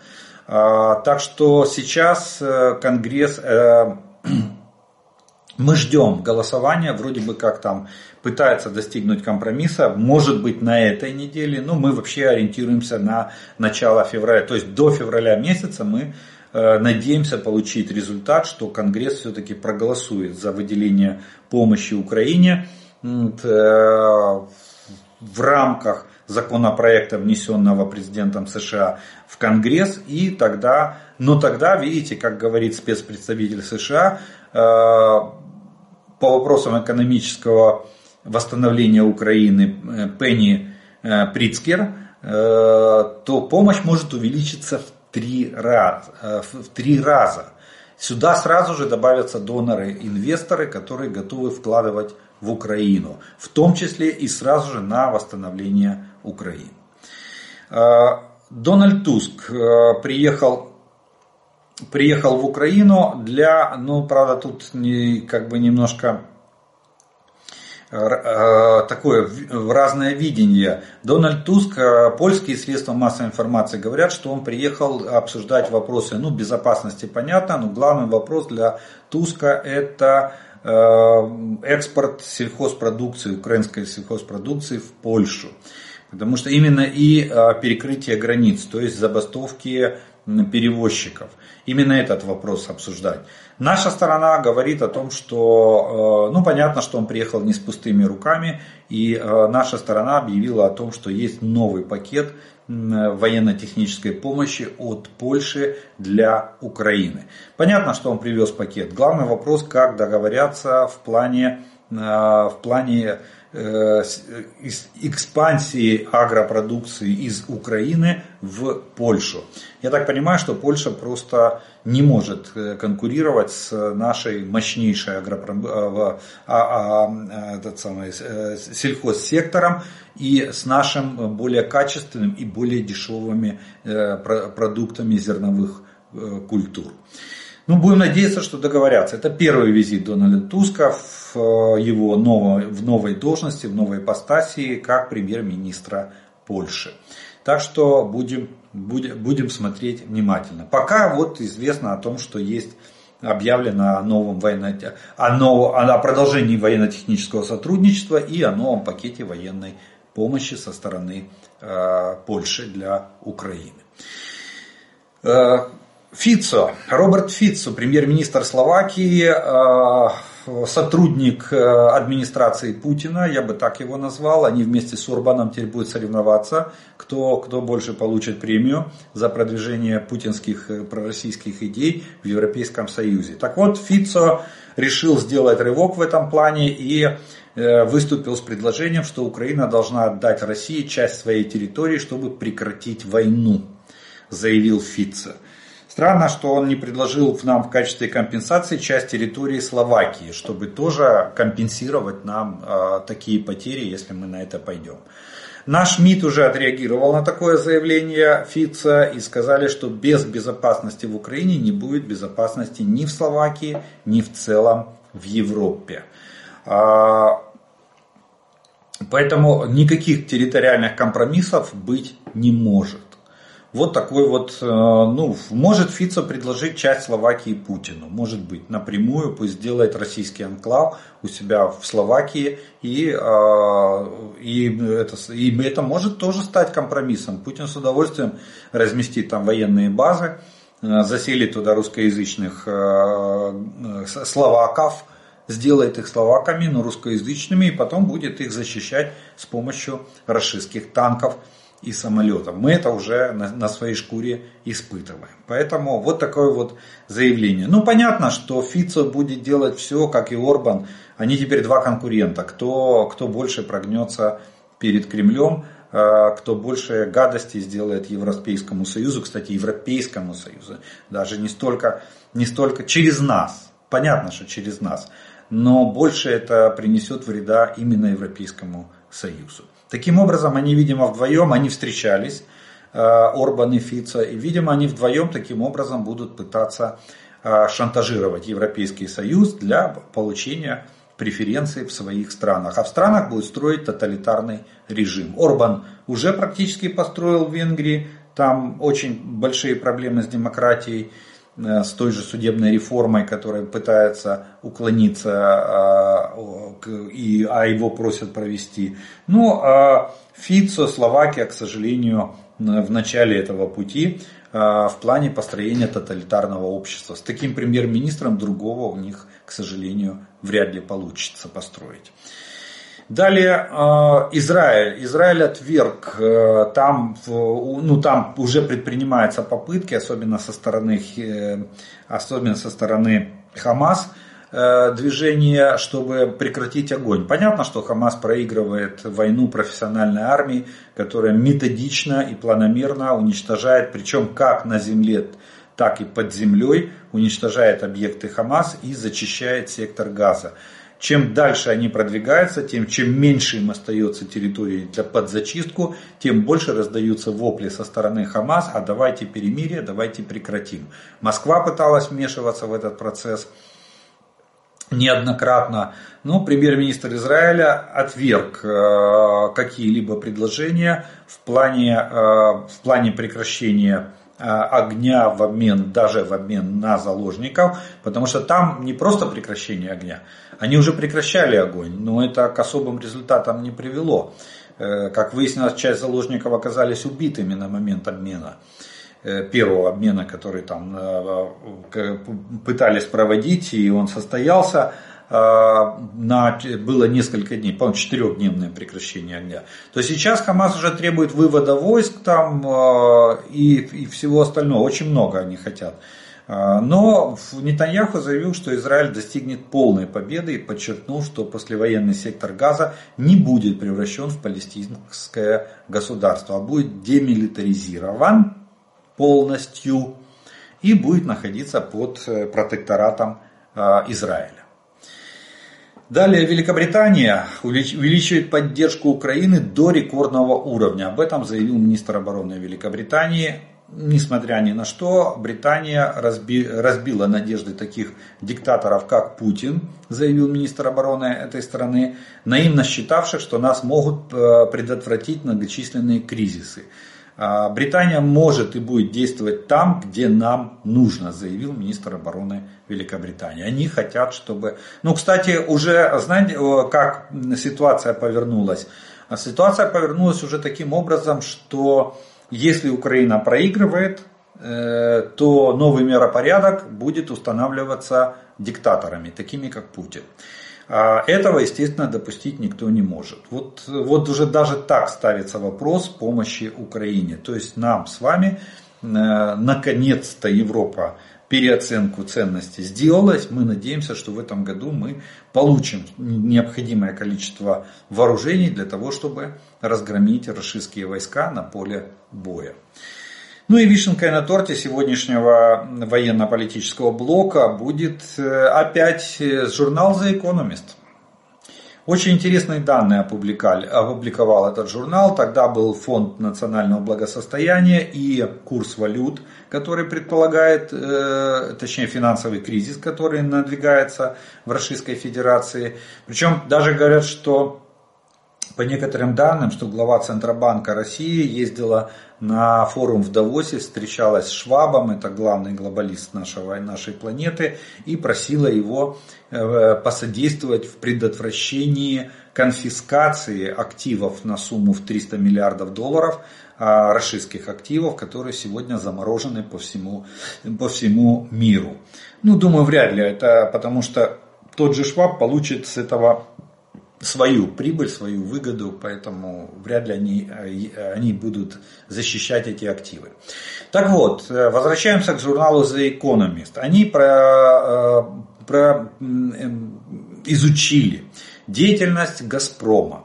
А, так что сейчас э, Конгресс, э, мы ждем голосования, вроде бы как там пытается достигнуть компромисса, может быть на этой неделе, но мы вообще ориентируемся на начало февраля, то есть до февраля месяца мы надеемся получить результат, что Конгресс все-таки проголосует за выделение помощи Украине. Э, в рамках законопроекта, внесенного президентом США в Конгресс, и тогда, но тогда, видите, как говорит спецпредставитель США, э, по вопросам экономического восстановления Украины Пенни Прицкер, то помощь может увеличиться в три раза, э, в три раза. Сюда сразу же добавятся доноры-инвесторы, которые готовы вкладывать в Украину, в том числе и сразу же на восстановление Украины. Э, Дональд Туск э, приехал, приехал в Украину для, ну, правда, тут как бы немножко такое разное видение. Дональд Туск, э, польские средства массовой информации говорят, что он приехал обсуждать вопросы ну, безопасности, понятно, но главный вопрос для Туска это э, экспорт сельхозпродукции, украинской сельхозпродукции в Польшу. Потому что именно и перекрытие границ, то есть забастовки перевозчиков. Именно этот вопрос обсуждать. Наша сторона говорит о том, что, э, ну понятно, что он приехал не с пустыми руками, и э, наша сторона объявила о том, что есть новый пакет военно-технической помощи от Польши для Украины. Понятно, что он привез пакет. Главный вопрос, как договорятся в плане, э, в плане экспансии агропродукции из Украины в Польшу. Я так понимаю, что Польша просто не может э, конкурировать с нашей мощнейшей агропро... А, а, э, сельхозсектором и с нашим более качественным и более дешевыми э, продуктами зерновых культур. Ну, будем надеяться, что договорятся. Это первый визит Дональда Туска в его новой, в новой должности, в новой ипостасии, как премьер-министра Польши. Так что будем, будем, будем смотреть внимательно. Пока вот известно о том, что есть объявлено о новом военно... о, нов... о продолжении военно-технического сотрудничества и о новом пакете военной помощи со стороны э, Польши для Украины. Фицо, Роберт Фицо, премьер-министр Словакии, э, сотрудник э, администрации Путина, я бы так его назвал. Они вместе с Урбаном теперь будут соревноваться, кто, кто больше получит премию за продвижение путинских э, пророссийских идей в Европейском Союзе. Так вот, Фицо решил сделать рывок в этом плане и выступил с предложением, что Украина должна отдать России часть своей территории, чтобы прекратить войну, заявил Фицо. Странно, что он не предложил нам в качестве компенсации часть территории Словакии, чтобы тоже компенсировать нам э, такие потери, если мы на это пойдем. Наш МИД уже отреагировал на такое заявление Фица и сказали, что без безопасности в Украине не будет безопасности ни в Словакии, ни в целом в Европе. А, поэтому никаких территориальных компромиссов быть не может. Вот такой вот, э, ну, может Фица предложить часть Словакии Путину, может быть, напрямую, пусть сделает российский анклав у себя в Словакии, и, э, и, это, и это может тоже стать компромиссом. Путин с удовольствием разместит там военные базы, э, заселит туда русскоязычных словаков, сделает их словаками, но русскоязычными, и потом будет их защищать с помощью российских танков и самолетов. Мы это уже на, на своей шкуре испытываем. Поэтому вот такое вот заявление. Ну понятно, что Фицо будет делать все, как и Орбан. Они теперь два конкурента. Кто, кто больше прогнется перед Кремлем, кто больше гадости сделает Европейскому Союзу, кстати, Европейскому Союзу, даже не столько, не столько через нас, понятно, что через нас, но больше это принесет вреда именно Европейскому Союзу. Таким образом, они, видимо, вдвоем, они встречались, Орбан и Фица, и, видимо, они вдвоем таким образом будут пытаться шантажировать Европейский Союз для получения преференции в своих странах. А в странах будет строить тоталитарный режим. Орбан уже практически построил в Венгрии. Там очень большие проблемы с демократией, э, с той же судебной реформой, которая пытается уклониться, э, и, а его просят провести. Ну, а Фицо, Словакия, к сожалению, в начале этого пути э, в плане построения тоталитарного общества. С таким премьер-министром другого у них, к сожалению, вряд ли получится построить. Далее э, Израиль. Израиль отверг, э, там, ну, там уже предпринимаются попытки, особенно со стороны, особенно со стороны Хамас, движение, чтобы прекратить огонь. Понятно, что Хамас проигрывает войну профессиональной армии, которая методично и планомерно уничтожает, причем как на земле, так и под землей, уничтожает объекты Хамас и зачищает сектор Газа. Чем дальше они продвигаются, тем чем меньше им остается территории для подзачистку, тем больше раздаются вопли со стороны Хамас, а давайте перемирие, давайте прекратим. Москва пыталась вмешиваться в этот процесс неоднократно, но премьер-министр Израиля отверг э, какие-либо предложения в плане, э, в плане прекращения огня в обмен, даже в обмен на заложников, потому что там не просто прекращение огня, они уже прекращали огонь, но это к особым результатам не привело. Как выяснилось, часть заложников оказались убитыми на момент обмена. Э, первого обмена, который там э, пытались проводить, и он состоялся, э, на, было несколько дней, по-моему, четырехдневное прекращение огня. То сейчас Хамас уже требует вывода войск там и, и всего остального. Очень много они хотят. Но Нетаньяху заявил, что Израиль достигнет полной победы и подчеркнул, что послевоенный сектор Газа не будет превращен в палестинское государство, а будет демилитаризирован полностью и будет находиться под э, протекторатом Израиля. Далее Великобритания увеличивает поддержку Украины до рекордного уровня. Об этом заявил министр обороны Великобритании. Несмотря ни на что, Британия разби, разбила надежды таких диктаторов, как Путин, заявил министр обороны этой страны, наивно считавших, что нас могут э, предотвратить многочисленные кризисы. А, Британия может и будет действовать там, где нам нужно, заявил министр обороны Великобритании. Они хотят, чтобы... Ну, кстати, уже, знаете, как ситуация повернулась? А ситуация повернулась уже таким образом, что если Украина проигрывает, э, то новый миропорядок будет устанавливаться диктаторами, такими как Путин. А этого, естественно, допустить никто не может. Вот, вот уже даже так ставится вопрос помощи Украине. То есть нам с вами э, наконец-то Европа переоценку ценностей сделалась. Мы надеемся, что в этом году мы получим необходимое количество вооружений для того, чтобы разгромить российские войска на поле боя. Ну и вишенкой на торте сегодняшнего военно-политического блока будет э, опять э, журнал The Economist. Очень интересные данные опубликовал этот журнал. Тогда был фонд национального благосостояния и курс валют, который предполагает, э, точнее финансовый кризис, который надвигается в Российской Федерации. Причем даже говорят, что по некоторым данным, что глава Центробанка России ездила на форум в Давосе, встречалась с Швабом, это главный глобалист нашего, нашей планеты, и просила его э, посодействовать в предотвращении конфискации активов на сумму в 300 миллиардов долларов, а, российских активов, которые сегодня заморожены по всему, по всему миру. Ну, думаю, вряд ли это потому, что тот же Шваб получит с этого свою прибыль, свою выгоду, поэтому вряд ли они, э, они будут защищать эти активы. Так вот, э, возвращаемся к журналу The Economist. Они про, э, про, эм, изучили деятельность Газпрома.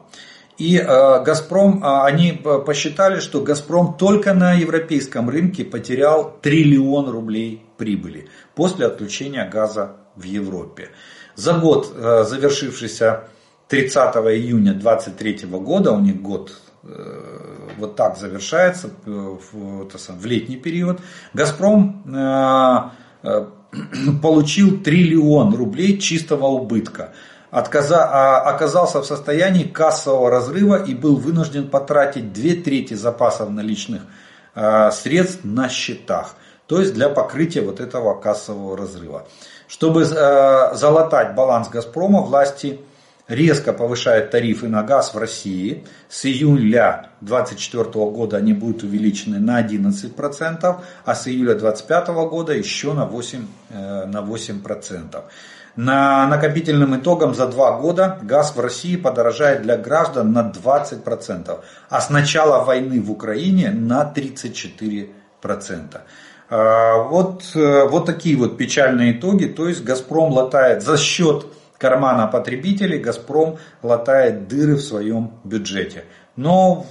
И Газпром, они посчитали, что Газпром только на европейском рынке потерял триллион рублей прибыли после отключения газа в Европе. За год, завершившийся 30 июня 2023 года, у них год э, вот так завершается в, в летний период, Газпром э, получил триллион рублей чистого убытка. Отказа, а, оказался в состоянии кассового разрыва и был вынужден потратить две трети запасов наличных э, средств на счетах. То есть для покрытия вот этого кассового разрыва. Чтобы залатать баланс Газпрома, власти резко повышает тарифы на газ в России. С июля 2024 года они будут увеличены на 11%, а с июля 2025 года еще на 8%. Э, на 8%. На накопительным итогом за два года газ в России подорожает для граждан на 20%, а с начала войны в Украине на 34%. Э, вот, э, вот такие вот печальные итоги. То есть Газпром латает за счет кармана потребителей Газпром латает дыры в своем бюджете. Но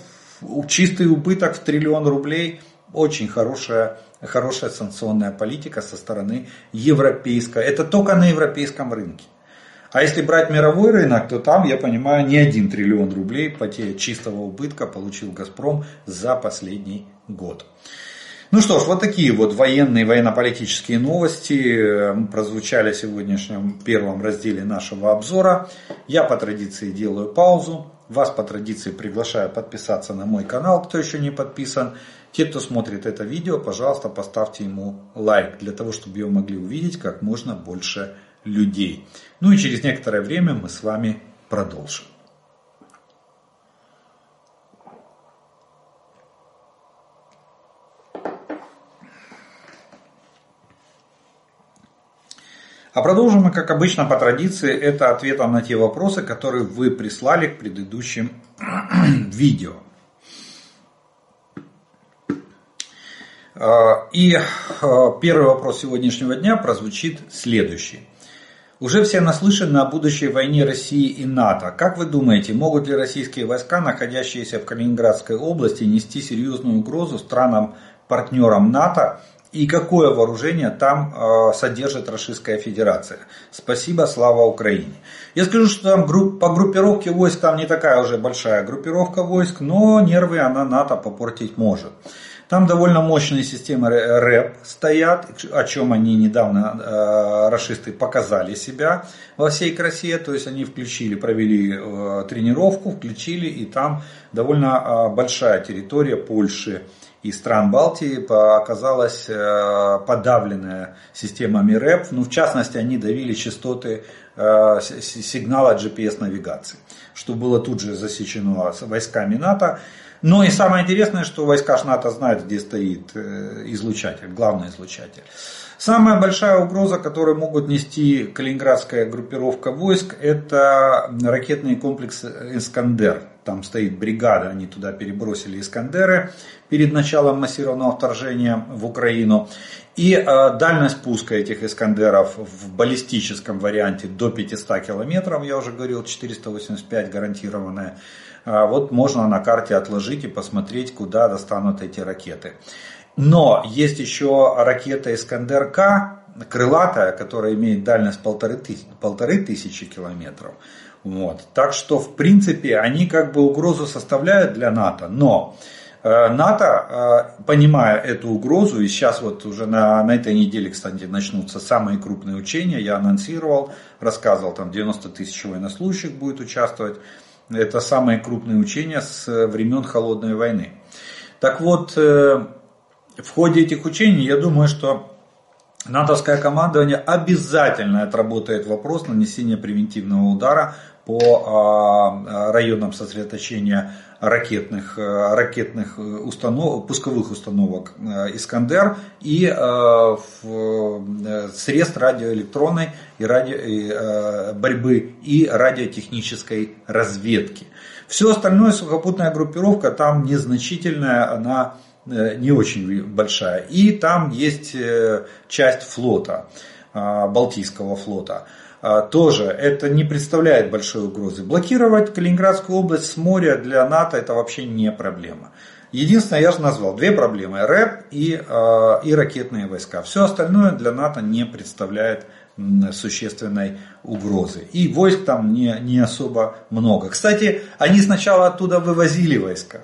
чистый убыток в триллион рублей очень хорошая, хорошая санкционная политика со стороны европейской. Это только на европейском рынке. А если брать мировой рынок, то там, я понимаю, не один триллион рублей потеря чистого убытка получил Газпром за последний год. Ну что ж, вот такие вот военные, военно-политические новости э, прозвучали в сегодняшнем первом разделе нашего обзора. Я по традиции делаю паузу. Вас по традиции приглашаю подписаться на мой канал, кто еще не подписан. Те, кто смотрит это видео, пожалуйста, поставьте ему лайк, для того, чтобы его могли увидеть как можно больше людей. Ну и через некоторое время мы с вами продолжим. А продолжим мы, как обычно, по традиции, это ответом на те вопросы, которые вы прислали к предыдущим видео. А, и а, первый вопрос сегодняшнего дня прозвучит следующий. Уже все наслышаны о будущей войне России и НАТО. Как вы думаете, могут ли российские войска, находящиеся в Калининградской области, нести серьезную угрозу странам-партнерам НАТО и какое вооружение там э, содержит Российская Федерация. Спасибо, слава Украине. Я скажу, что там групп, по группировке войск там не такая уже большая группировка войск, но нервы она НАТО попортить может. Там довольно мощные системы РЭП стоят, о чем они недавно э, расисты показали себя во всей красе. То есть они включили, провели э, тренировку, включили, и там довольно э, большая территория Польши и стран Балтии оказалась э, подавленная системами РЭП. Ну, в частности, они давили частоты э, сигнала GPS-навигации, что было тут же засечено войсками НАТО. Но и самое интересное, что войска НАТО знают, где стоит э, излучатель, главный излучатель. Самая большая угроза, которую могут нести калининградская группировка войск, это ракетный комплекс «Искандер». Там стоит бригада, они туда перебросили «Искандеры» перед началом массированного вторжения в Украину. И э, дальность пуска этих «Искандеров» в баллистическом варианте до 500 километров, я уже говорил, 485 гарантированная. Э, вот можно на карте отложить и посмотреть, куда достанут эти ракеты. Но есть еще ракета Искандер-К, крылатая, которая имеет дальность полторы тысячи, полторы тысячи километров. Вот. Так что, в принципе, они как бы угрозу составляют для НАТО, но э, НАТО, э, понимая эту угрозу, и сейчас вот уже на, на этой неделе, кстати, начнутся самые крупные учения, я анонсировал, рассказывал, там 90 тысяч военнослужащих будет участвовать, это самые крупные учения с времен Холодной войны. Так вот, э, в ходе этих учений, я думаю, что натовское командование обязательно отработает вопрос нанесения превентивного удара по а, районам сосредоточения ракетных, э, ракетных установ, пусковых установок э, «Искандер» и э, средств радиоэлектронной и радио, борьбы и радиотехнической разведки. Все остальное сухопутная группировка там незначительная, она Э, не очень большая. И там есть э, часть флота, а, Балтийского флота. Тоже это не представляет большой угрозы. Блокировать Калининградскую область с моря для НАТО это вообще не проблема. Единственное, я же назвал две проблемы. РЭП и, и ракетные войска. Все остальное для НАТО не представляет существенной угрозы. И войск там не, не особо много. Кстати, они сначала оттуда вывозили войска.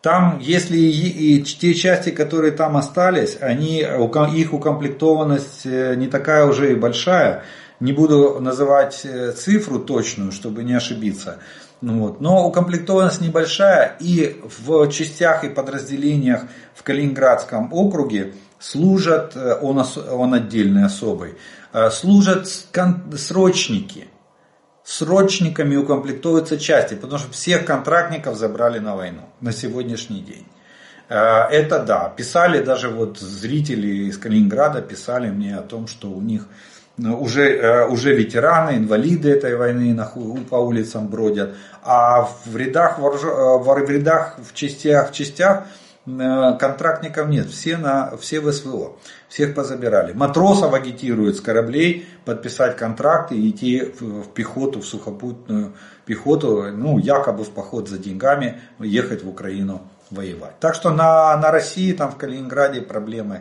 Там, если и, и те части, которые там остались, они, их укомплектованность э, не такая уже и большая. Не буду называть э, цифру точную, чтобы не ошибиться. Ну вот. Но укомплектованность небольшая, и в частях и подразделениях в Калининградском округе служат, э, он, он отдельный особый, Э, служат срочники. Срочниками укомплектовываются части, потому что всех контрактников забрали на войну на сегодняшний день. Это да, писали даже вот зрители из Калининграда, писали мне о том, что у них уже, уже ветераны, инвалиды этой войны по улицам бродят, а в рядах, в рядах в частях, в частях Э, контрактников нет, все, на, все в СВО, всех позабирали. Матросов агитируют с кораблей подписать контракты и идти в, в пехоту, в сухопутную пехоту, ну, якобы в поход за деньгами, ехать в Украину воевать. Так что на, на России, там в Калининграде проблемы, э,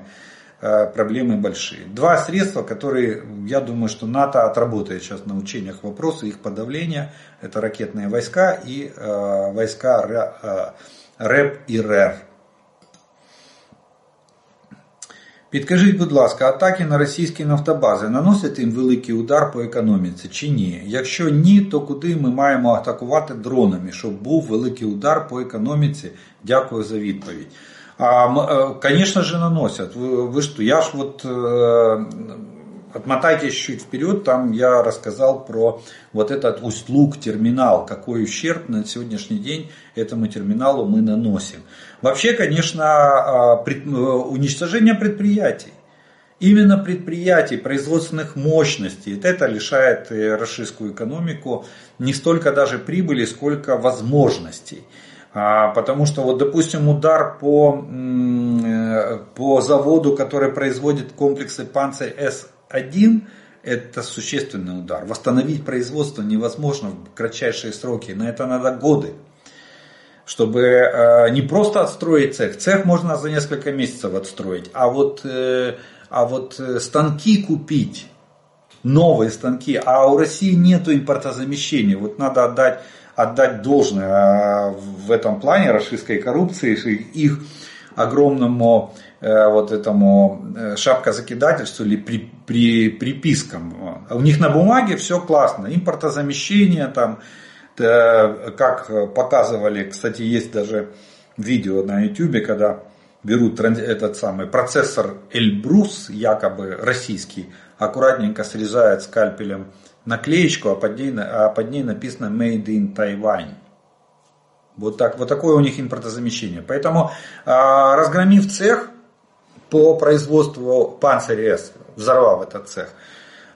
проблемы большие. Два средства, которые, я думаю, что НАТО отработает сейчас на учениях вопросы их подавления, это ракетные войска и э, войска РЭП и РЭР. Підкажіть, будь ласка, атаки на російські нафтобази наносять їм великий удар по економіці чи ні? Якщо ні, то куди ми маємо атакувати дронами, щоб був великий удар по економіці? Дякую за відповідь. А, Конечно же наносят. Вы, вы что, я ж вот Отмотайтесь чуть вперед, там я рассказал про вот этот услуг терминал, какой ущерб на сегодняшний день этому терминалу мы наносим. Вообще, конечно, а, э, уничтожение предприятий. Именно предприятий, производственных мощностей, это лишает э, российскую экономику не столько даже прибыли, сколько возможностей. А, потому что, вот, допустим, удар по, э, по заводу, который производит комплексы Панцирь С один – это существенный удар. Восстановить производство невозможно в кратчайшие сроки. На это надо годы. Чтобы э, не просто отстроить цех. Цех можно за несколько месяцев отстроить. А вот, э, а вот станки купить, новые станки. А у России нет импортозамещения. Вот надо отдать, отдать должное а в этом плане российской коррупции, их огромному Э, вот этому э, шапка закидательству или при, при, припискам. У них на бумаге все классно, импортозамещение там, как показывали, кстати, есть даже видео на YouTube, когда берут этот самый процессор Эльбрус, якобы российский, аккуратненько срезают скальпелем наклеечку, а под ней, а под ней написано Made in Taiwan. Вот, так, вот такое у них импортозамещение. Поэтому, а, разгромив цех, по производству Панцирь С, взорвав этот цех.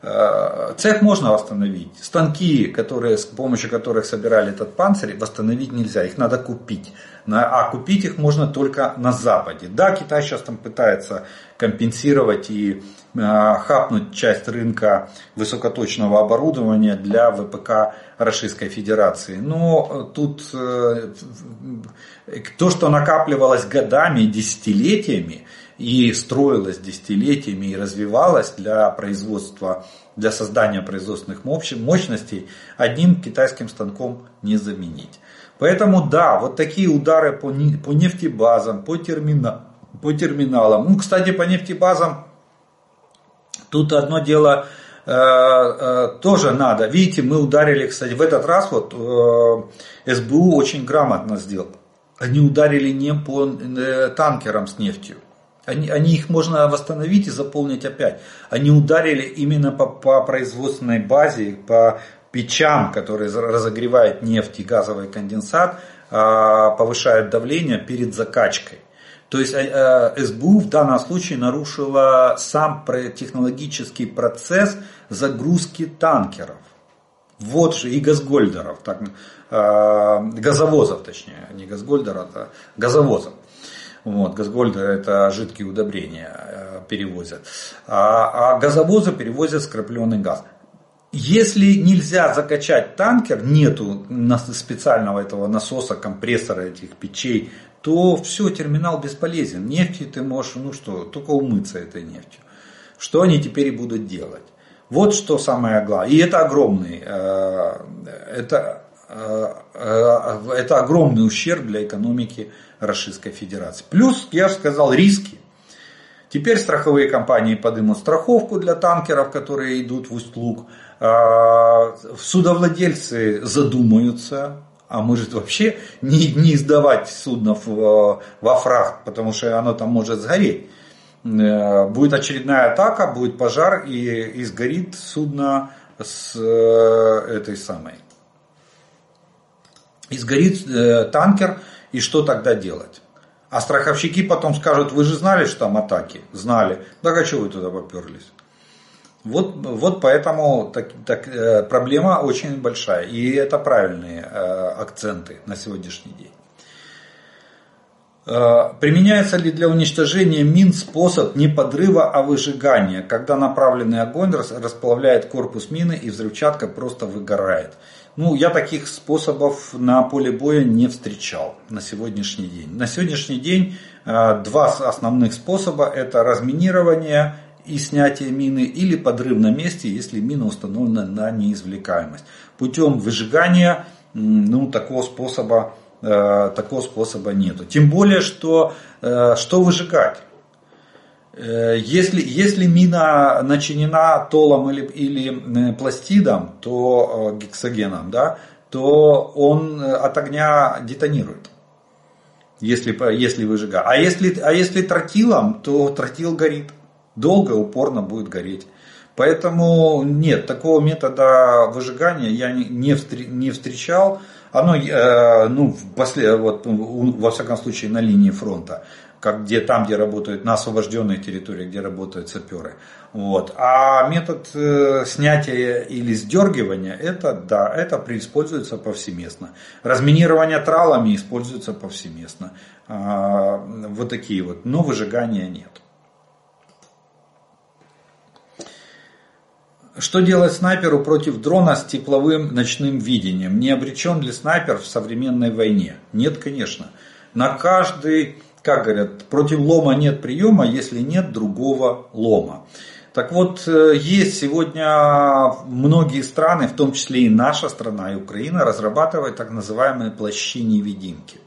Э, цех можно восстановить. Станки, которые, с помощью которых собирали этот панцирь, восстановить нельзя. Их надо купить. А купить их можно только на Западе. Да, Китай сейчас там пытается компенсировать и э, хапнуть часть рынка высокоточного оборудования для ВПК Российской Федерации. Но тут э, то, что накапливалось годами, десятилетиями, и строилась десятилетиями и развивалась для производства, для создания производственных мощностей, одним китайским станком не заменить. Поэтому да, вот такие удары по, по нефтебазам, по, термина, по терминалам. Ну, кстати, по нефтебазам тут одно дело э, э, тоже надо. Видите, мы ударили, кстати, в этот раз вот э, СБУ очень грамотно сделал. Они ударили не по э, танкерам с нефтью, они, они их можно восстановить и заполнить опять. Они ударили именно по, по производственной базе, по печам, которые разогревают нефть и газовый конденсат, а, повышают давление перед закачкой. То есть а, а, СБУ в данном случае нарушила сам технологический процесс загрузки танкеров. Вот же и газгольдеров, так, газовозов точнее, не газгольдеров, а газовозов. Вот, газгольдер это жидкие удобрения э, перевозят. А, а газовозы перевозят скрапленный газ. если нельзя закачать танкер, нету специального этого насоса, компрессора этих печей, то все, терминал бесполезен. Нефти ты можешь, ну что, только умыться этой нефтью. Что они теперь и будут делать? Вот что самое главное. И это огромный, э, это, это огромный ущерб для экономики Российской Федерации. Плюс, я же сказал, риски. Теперь страховые компании поднимут страховку для танкеров, которые идут в Усть-Луг. А, судовладельцы задумаются, а может вообще не, не издавать судно в, во фрахт, потому что оно там может сгореть. Э, будет очередная атака, будет пожар и, и сгорит судно с э, этой самой. И сгорит э, танкер, и что тогда делать? А страховщики потом скажут, вы же знали, что там атаки? Знали. Так а что вы туда поперлись? Вот, вот поэтому так, так, э, проблема очень большая. И это правильные э, акценты на сегодняшний день. Э, применяется ли для уничтожения мин способ не подрыва, а выжигания, когда направленный огонь расплавляет корпус мины и взрывчатка просто выгорает? Ну, я таких способов на поле боя не встречал на сегодняшний день. На сегодняшний день два основных способа – это разминирование и снятие мины или подрыв на месте, если мина установлена на неизвлекаемость. Путем выжигания ну, такого способа э, такого способа нету. Тем более, что, э, что выжигать. Э, если, если мина начинена толом или, или пластидом, то гексогеном, да, то он от огня детонирует. Если, если выжигать. А если, а если тротилом, то тротил горит долго, упорно будет гореть. Поэтому нет, такого метода выжигания я не встречал. Оно, э, ну, после, вот, во всяком случае, на линии фронта, как где, там, где работают, на освобожденной территории, где работают саперы. Вот. А метод э, снятия или сдергивания, это, да, это используется повсеместно. Разминирование тралами используется повсеместно. А, вот такие вот, но выжигания нет. Что делать снайперу против дрона с тепловым ночным видением? Не обречен ли снайпер в современной войне? Нет, конечно. На каждый, как говорят, против лома нет приема, если нет другого лома. Так вот, э, есть сегодня многие страны, в том числе и наша страна, и Украина, разрабатывают так называемые плащи-невидимки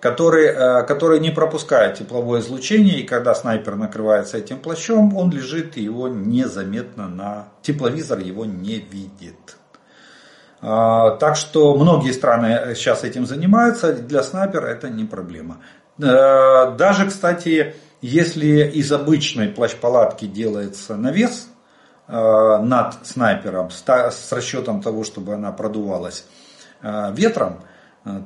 который, э, который не пропускает тепловое излучение, и когда снайпер накрывается этим плащом, он лежит и его незаметно на тепловизор его не видит. А, так что многие страны сейчас этим занимаются, для снайпера это не проблема. Э, даже, кстати, если из обычной плащ-палатки делается навес э, над снайпером с расчетом того, чтобы она продувалась ветром, а,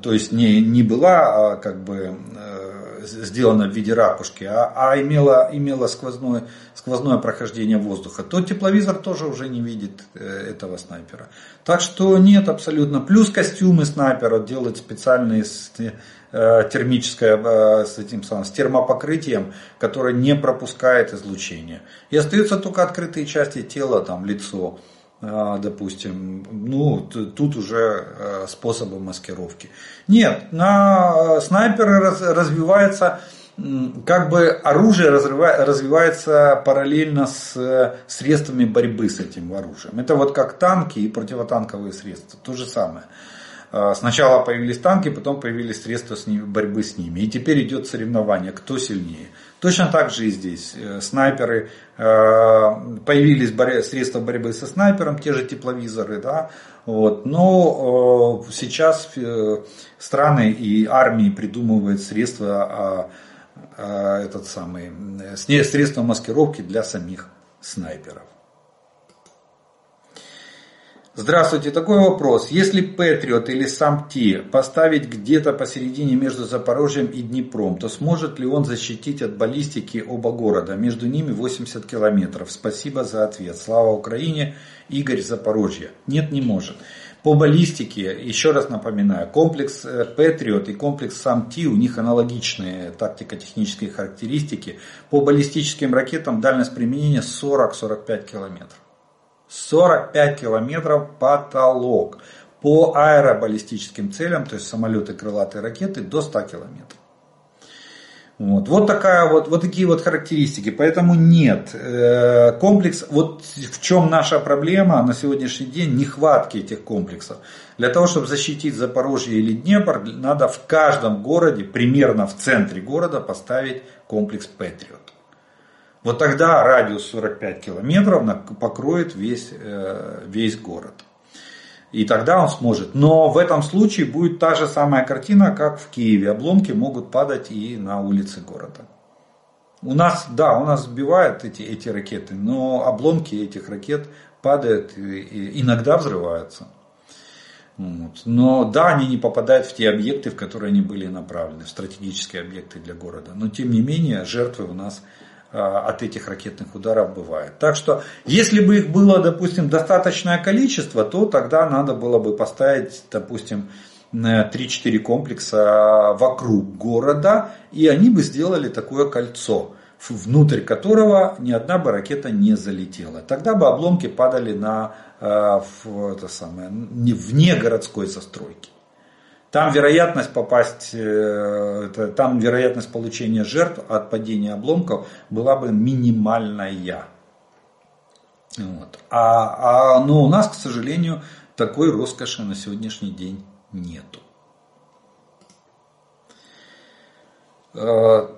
то есть не, не была а, как бы э, сделана в виде ракушки, а, а имела, имела сквозное, сквозное прохождение воздуха, то тепловизор тоже уже не видит э, этого снайпера. Так что нет абсолютно. Плюс костюмы снайпера делают специальные с э, термическое с этим самым, с термопокрытием, которое не пропускает излучение. И остаются только открытые части тела, там лицо. А, допустим, ну, тут уже э, способы маскировки. Нет, на снайперы развивается, как бы оружие развивается параллельно с э, средствами борьбы с этим оружием. Это вот как танки и противотанковые средства, то же самое. А, сначала появились танки, потом появились средства борьбы с ними. И теперь идет соревнование, кто сильнее. Точно так же и здесь. Э, снайперы, э, появились средства борьбы со снайпером, те же тепловизоры, да, вот. но э, сейчас страны и армии придумывают средства, а, а, этот самый, средства маскировки для самих снайперов. Здравствуйте, такой вопрос. Если Патриот или Самти поставить где-то посередине между Запорожьем и Днепром, то сможет ли он защитить от баллистики оба города? Между ними 80 километров. Спасибо за ответ. Слава Украине. Игорь Запорожье. Нет, не может. По баллистике, еще раз напоминаю, комплекс э, Патриот и комплекс САМТИ, у них аналогичные тактико-технические характеристики. По баллистическим ракетам дальность применения 40-45 километров. 45 километров потолок. По аэробаллистическим целям, то есть самолеты, крылатые ракеты, до 100 километров. Вот, вот, такая вот, вот такие вот характеристики. Поэтому нет. Э, комплекс, вот в чем наша проблема на сегодняшний день, нехватки этих комплексов. Для того, чтобы защитить Запорожье или Днепр, надо в каждом городе, примерно в центре города, поставить комплекс Патриот. Вот тогда радиус 45 километров покроет весь, э, весь город. И тогда он сможет. Но в этом случае будет та же самая картина, как в Киеве. Обломки могут падать и на улице города. У нас, да, у нас сбивают эти, эти ракеты, но обломки этих ракет падают и иногда взрываются. Вот. Но да, они не попадают в те объекты, в которые они были направлены, в стратегические объекты для города. Но тем не менее, жертвы у нас от этих ракетных ударов бывает. Так что, если бы их было, допустим, достаточное количество, то тогда надо было бы поставить, допустим, 3-4 комплекса вокруг города, и они бы сделали такое кольцо, внутрь которого ни одна бы ракета не залетела. Тогда бы обломки падали на, а, в, это самое, вне городской застройки. Там вероятность попасть, э, там вероятность получения жертв от падения обломков была бы минимальная. Вот. А, а, но у нас, к сожалению, такой роскоши на сегодняшний день нету. Э,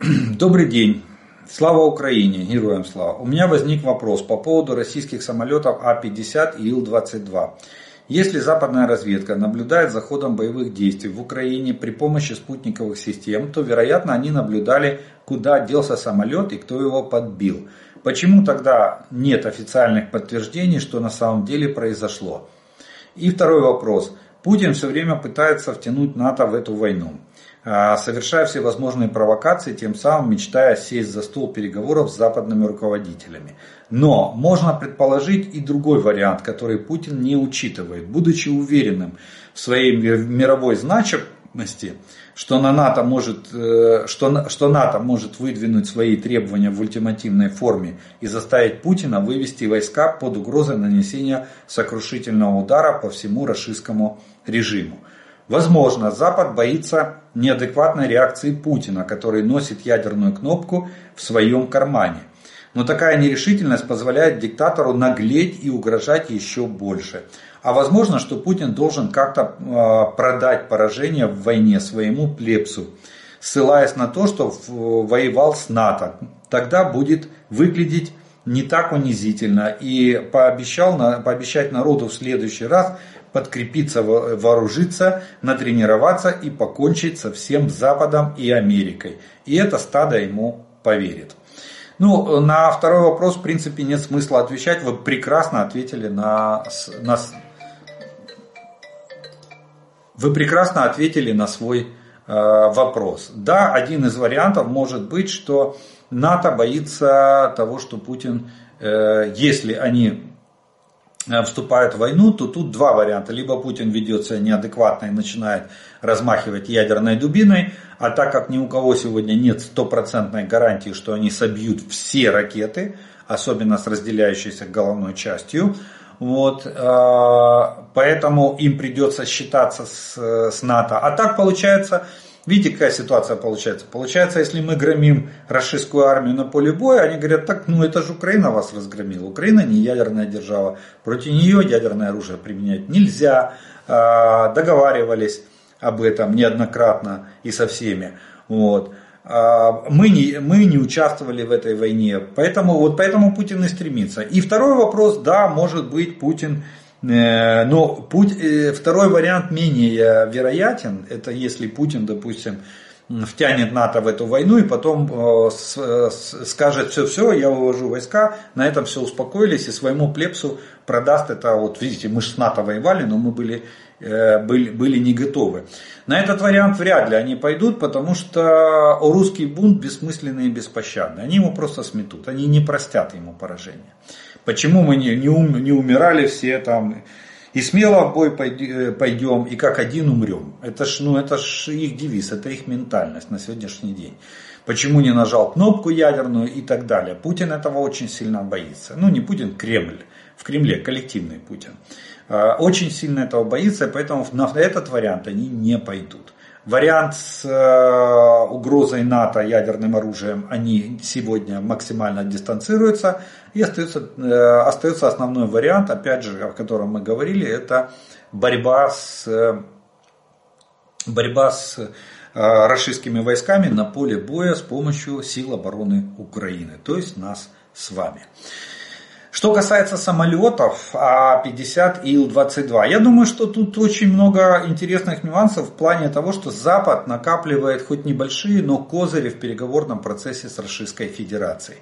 добрый день. Слава Украине, героям слава. У меня возник вопрос по поводу российских самолетов А-50 и Ил-22. Если западная разведка наблюдает за ходом боевых действий в Украине при помощи спутниковых систем, то, вероятно, они наблюдали, куда делся самолет и кто его подбил. Почему тогда нет официальных подтверждений, что на самом деле произошло? И второй вопрос. Путин все время пытается втянуть НАТО в эту войну. А, совершая всевозможные провокации, тем самым мечтая сесть за стол переговоров с западными руководителями. Но можно предположить и другой вариант, который Путин не учитывает. Будучи уверенным в своей мировой значимости, что, на НАТО может, э, что, что НАТО может выдвинуть свои требования в ультимативной форме и заставить Путина вывести войска под угрозой нанесения сокрушительного удара по всему российскому режиму. Возможно, Запад боится неадекватной реакции Путина, который носит ядерную кнопку в своем кармане. Но такая нерешительность позволяет диктатору наглеть и угрожать еще больше. А возможно, что Путин должен как-то а, продать поражение в войне своему плебсу, ссылаясь на то, что воевал с НАТО. Тогда будет выглядеть не так унизительно и пообещал, пообещать народу в следующий раз подкрепиться, вооружиться, натренироваться и покончить со всем Западом и Америкой. И это стадо ему поверит. Ну, на второй вопрос, в принципе, нет смысла отвечать. Вы прекрасно ответили на, на вы прекрасно ответили на свой э, вопрос. Да, один из вариантов может быть, что НАТО боится того, что Путин, э, если они Э, вступают в войну, то тут два варианта. Либо Путин ведет себя неадекватно и начинает размахивать ядерной дубиной, а так как ни у кого сегодня нет стопроцентной гарантии, что они собьют все ракеты, особенно с разделяющейся головной частью, вот, э, поэтому им придется считаться с, с НАТО. А так получается, Видите, какая ситуация получается? Получается, если мы громим российскую армию на поле боя, они говорят, так, ну это же Украина вас разгромила. Украина не ядерная держава. Против нее ядерное оружие применять нельзя. А, договаривались об этом неоднократно и со всеми. Вот. А, мы не, мы не участвовали в этой войне, поэтому, вот поэтому Путин и стремится. И второй вопрос, да, может быть, Путин но путь, э, второй вариант менее вероятен. Это если Путин, допустим, втянет НАТО в эту войну и потом э, скажет все-все, я вывожу войска, на этом все успокоились и своему плепсу продаст это, вот видите, мы же с НАТО воевали, но мы были, были, были не готовы. На этот вариант вряд ли они пойдут, потому что русский бунт бессмысленный и беспощадный. Они ему просто сметут, они не простят ему поражение. Почему мы не, не, ум, не умирали все там, и смело в бой пойдем, и как один умрем. Это ж, ну, это ж их девиз, это их ментальность на сегодняшний день. почему не нажал кнопку ядерную и так далее. Путин этого очень сильно боится. Ну не Путин, Кремль. В Кремле коллективный Путин. Э, очень сильно этого боится, поэтому на этот вариант они не пойдут. Вариант с э, угрозой НАТО ядерным оружием, они сегодня максимально дистанцируются. И остается, э, остается основной вариант, опять же, о котором мы говорили, это борьба с, борьба с российскими войсками на поле боя с помощью сил обороны Украины, то есть нас с вами. Что касается самолетов А-50 и Ил-22, я думаю, что тут очень много интересных нюансов в плане того, что Запад накапливает хоть небольшие, но козыри в переговорном процессе с Российской Федерацией.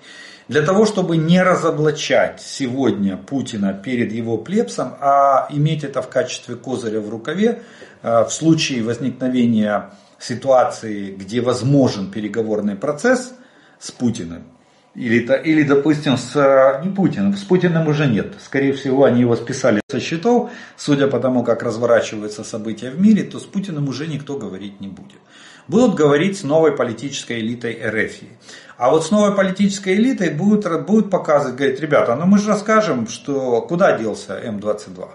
Для того, чтобы не разоблачать сегодня Путина перед его плебсом, а иметь это в качестве козыря в рукаве, э, в случае возникновения ситуации, где возможен переговорный процесс с Путиным, или, или, допустим, с э, не Путиным. С Путиным уже нет. Скорее всего, они его списали со счетов. Судя по тому, как разворачиваются события в мире, то с Путиным уже никто говорить не будет. Будут говорить с новой политической элитой РФ. А вот с новой политической элитой будут, будут показывать, говорить, ребята, ну мы же расскажем, что куда делся М-22.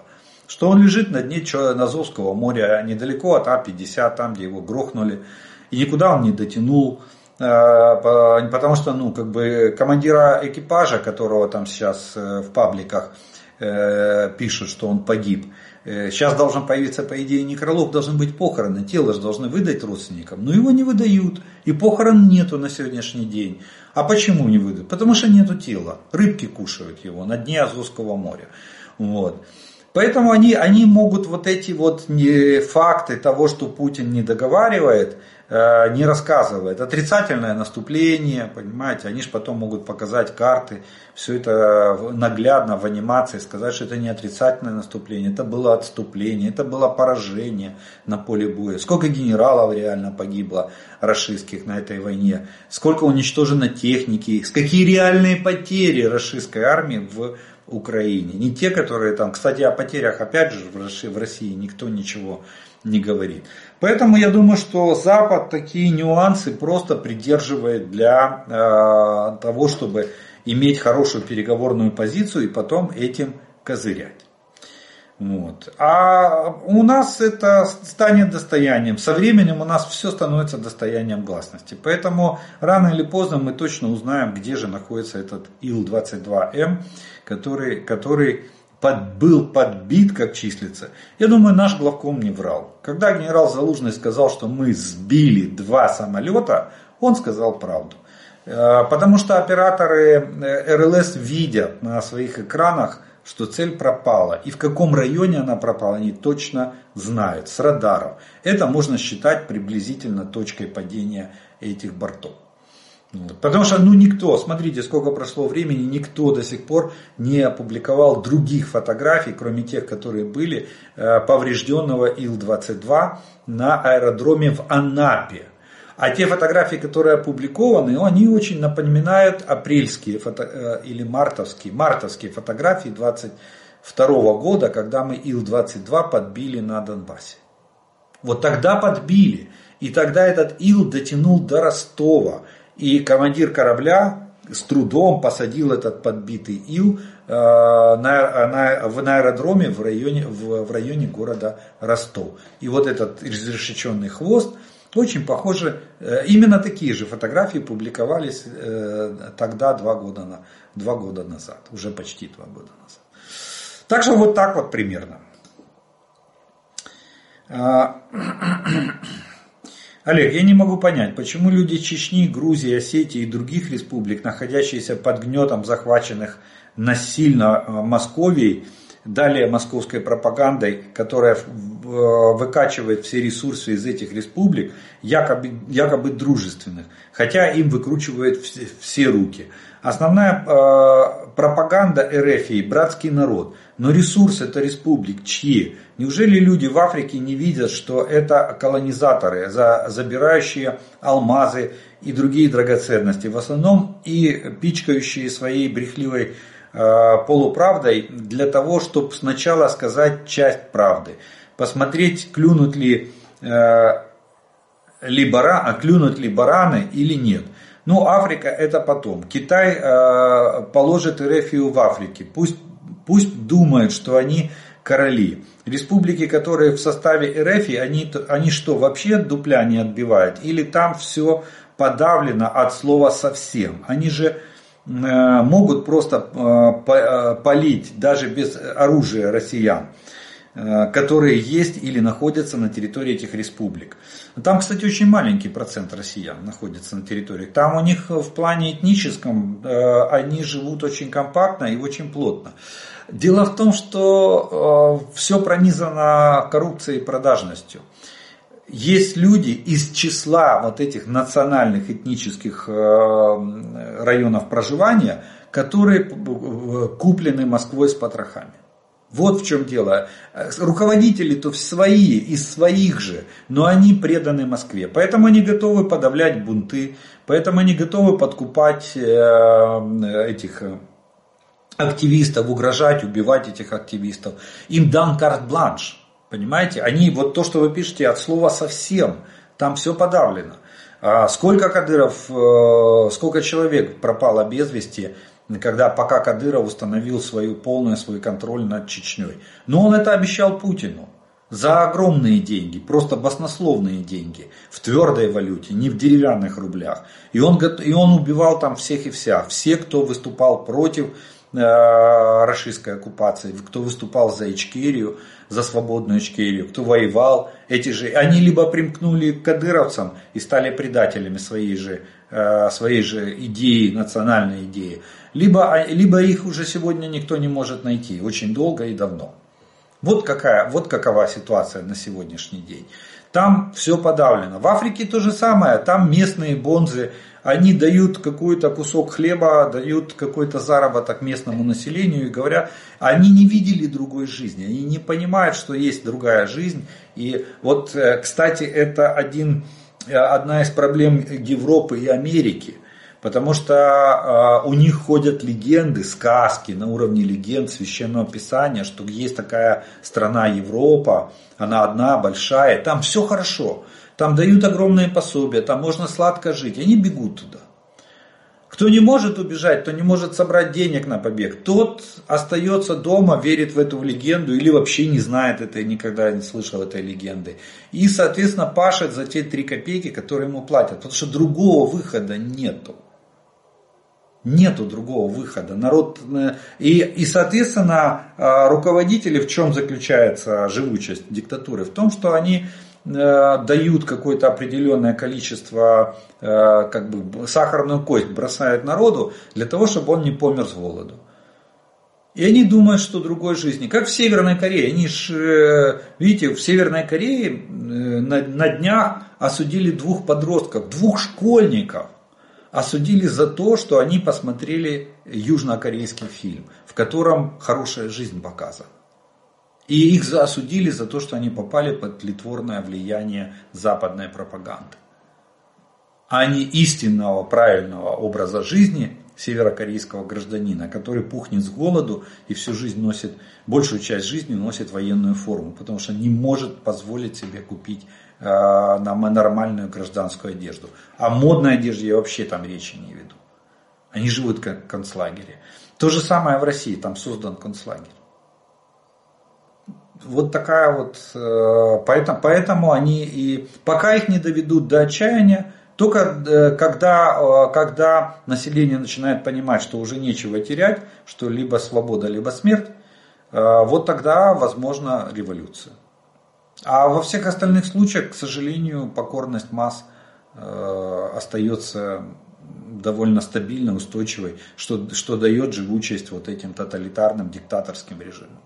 Что он лежит на дне Азовского моря, недалеко от А-50, там, где его грохнули. И никуда он не дотянул. Э, потому что, ну, как бы командира экипажа, которого там сейчас э, в пабликах э, пишут, что он погиб, сейчас должен появиться, по идее, некролог, должны быть похороны, тело же должны выдать родственникам, но его не выдают, и похорон нету на сегодняшний день. А почему не выдают? Потому что нету тела, рыбки кушают его на дне Азовского моря. Вот. Поэтому они, они могут вот эти вот факты того, что Путин не договаривает, не рассказывает. Отрицательное наступление, понимаете, они же потом могут показать карты, все это наглядно в анимации, сказать, что это не отрицательное наступление, это было отступление, это было поражение на поле боя. Сколько генералов реально погибло расистских на этой войне, сколько уничтожено техники, какие реальные потери российской армии в Украине. Не те, которые там, кстати, о потерях опять же в России никто ничего не говорит. Поэтому я думаю, что Запад такие нюансы просто придерживает для э, того, чтобы иметь хорошую переговорную позицию и потом этим козырять. Вот. А у нас это станет достоянием. Со временем у нас все становится достоянием гласности. Поэтому рано или поздно мы точно узнаем, где же находится этот Ил-22М, который, который под, был подбит, как числится, я думаю, наш главком не врал. Когда генерал Залужный сказал, что мы сбили два самолета, он сказал правду. Э, потому что операторы э, РЛС видят на своих экранах, что цель пропала. И в каком районе она пропала, они точно знают с радаров. Это можно считать приблизительно точкой падения этих бортов. Потому что ну никто, смотрите, сколько прошло времени, никто до сих пор не опубликовал других фотографий, кроме тех, которые были э, поврежденного Ил-22 на аэродроме в Анапе. А те фотографии, которые опубликованы, они очень напоминают апрельские фото, э, или мартовские, мартовские фотографии 22 года, когда мы Ил-22 подбили на Донбассе. Вот тогда подбили. И тогда этот Ил дотянул до Ростова. И командир корабля с трудом посадил этот подбитый ил э, на, на, на аэродроме в районе, в, в районе города Ростов. И вот этот изрешеченный хвост, очень похоже, э, именно такие же фотографии публиковались э, тогда, два года, на, два года назад, уже почти два года назад. Так что вот так вот примерно. Олег, я не могу понять, почему люди Чечни, Грузии, Осетии и других республик, находящиеся под гнетом захваченных насильно э, Московией, далее московской пропагандой, которая э, выкачивает все ресурсы из этих республик, якобы, якобы дружественных, хотя им выкручивает все, все руки. Основная э, пропаганда РФ и братский народ. Но ресурс это республик чьи? Неужели люди в Африке не видят, что это колонизаторы, за, забирающие алмазы и другие драгоценности, в основном и пичкающие своей брехливой полуправдой для того, чтобы сначала сказать часть правды, посмотреть, клюнут ли, э, ли, бара, клюнут ли бараны или нет. Ну, Африка это потом. Китай э, положит Эрефию в Африке. Пусть, пусть думают, что они короли. Республики, которые в составе Эрефии, они, они что, вообще дупля не отбивают? Или там все подавлено от слова совсем? Они же э, могут просто э, э, полить даже без оружия россиян. Э, которые есть или находятся на территории этих республик. Там, кстати, очень маленький процент россиян находится на территории. Там у них в плане этническом э, они живут очень компактно и очень плотно. Дело в том, что э, все пронизано коррупцией и продажностью. Есть люди из числа вот этих национальных этнических районов проживания, которые куплены Москвой с потрохами. Вот в чем дело. Руководители-то свои, из своих же, но они преданы Москве. Поэтому они готовы подавлять бунты, поэтому они готовы подкупать э, этих э, активистов, угрожать, убивать этих активистов. Им дан карт-бланш. Понимаете? Они, вот то, что вы пишете, от слова совсем, там все подавлено. А сколько Кадыров, э, сколько человек пропало без вести, когда пока Кадыров установил свою полный свой контроль над Чечней. Но он это обещал Путину за огромные деньги, просто баснословные деньги, в твердой валюте, не в деревянных рублях. И он, и он убивал там всех и вся, все, кто выступал против российской оккупации, кто выступал за Ичкерию, за свободную Ичкерию, кто воевал, эти же, они либо примкнули к кадыровцам и стали предателями своей же, э, своей же идеи, национальной идеи, либо, а, либо их уже сегодня никто не может найти, очень долго и давно. Вот, какая, вот какова ситуация на сегодняшний день. Там все подавлено. В Африке то же самое. Там местные бонзы, они дают какой-то кусок хлеба, дают какой-то заработок местному населению и говорят, они не видели другой жизни, они не понимают, что есть другая жизнь. И вот, э, кстати, это один, э, одна из проблем Европы и Америки. Потому что э, у них ходят легенды, сказки на уровне легенд священного писания, что есть такая страна Европа, она одна, большая, там все хорошо, там дают огромные пособия, там можно сладко жить, они бегут туда. Кто не может убежать, кто не может собрать денег на побег, тот остается дома, верит в эту легенду или вообще не знает этой, никогда не слышал этой легенды. И, соответственно, пашет за те три копейки, которые ему платят, потому что другого выхода нету. Нету другого выхода. Народ э, и, и, соответственно, э, руководители в чем заключается живучесть диктатуры? В том, что они э, дают какое-то определенное количество, как бы сахарную кость бросают народу для того, чтобы он не помер с голоду. И они думают, что другой жизни. Как в Северной Корее. Они ж, видите, в Северной Корее на, на днях осудили двух подростков, двух школьников осудили за то, что они посмотрели южнокорейский фильм, в котором хорошая жизнь показана. И их осудили за то, что они попали под тлетворное влияние западной пропаганды. А не истинного, правильного образа жизни северокорейского гражданина, который пухнет с голоду и всю жизнь носит, большую часть жизни носит военную форму, потому что не может позволить себе купить на нормальную гражданскую одежду. О модной одежде я вообще там речи не веду. Они живут как в концлагере. То же самое в России, там создан концлагерь. Вот такая вот, э, поэтому, поэтому они и пока их не доведут до отчаяния, только э, когда, когда население начинает понимать, что уже нечего терять, что либо свобода, либо смерть, вот тогда возможна революция. А во всех остальных случаях, к сожалению, покорность масс э, остается довольно стабильной, устойчивой, что, что дает живучесть вот этим тоталитарным диктаторским режимам.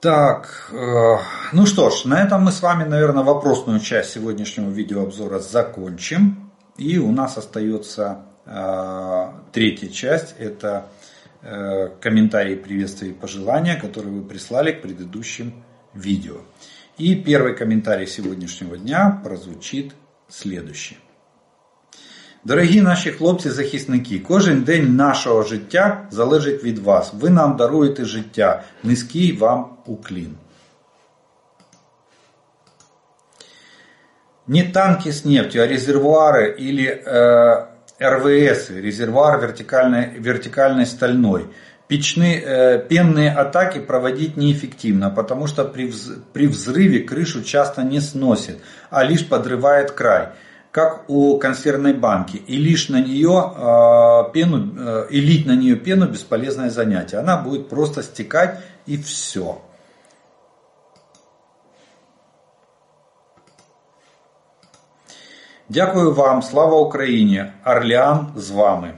Так, э, ну что ж, на этом мы с вами, наверное, вопросную часть сегодняшнего видеообзора закончим. И у нас остается э, третья часть, это комментарии, приветствия и пожелания, которые вы прислали к предыдущим видео. И первый комментарий сегодняшнего дня прозвучит следующий. Дорогі наші хлопці-захисники, кожен день нашого життя залежить від вас. Ви нам даруєте життя. Низький вам уклін. не танки с нефтью, а резервуары или э, РВС, резервуар вертикальной, вертикальной стальной. Печные, э, пенные атаки проводить неэффективно, потому что при, вз, при взрыве крышу часто не сносит, а лишь подрывает край, как у консервной банки. И лишь на нее э, пену, э, и лить на нее пену бесполезное занятие. Она будет просто стекать и все. Дякую вам, слава Україні! Орлеан з вами.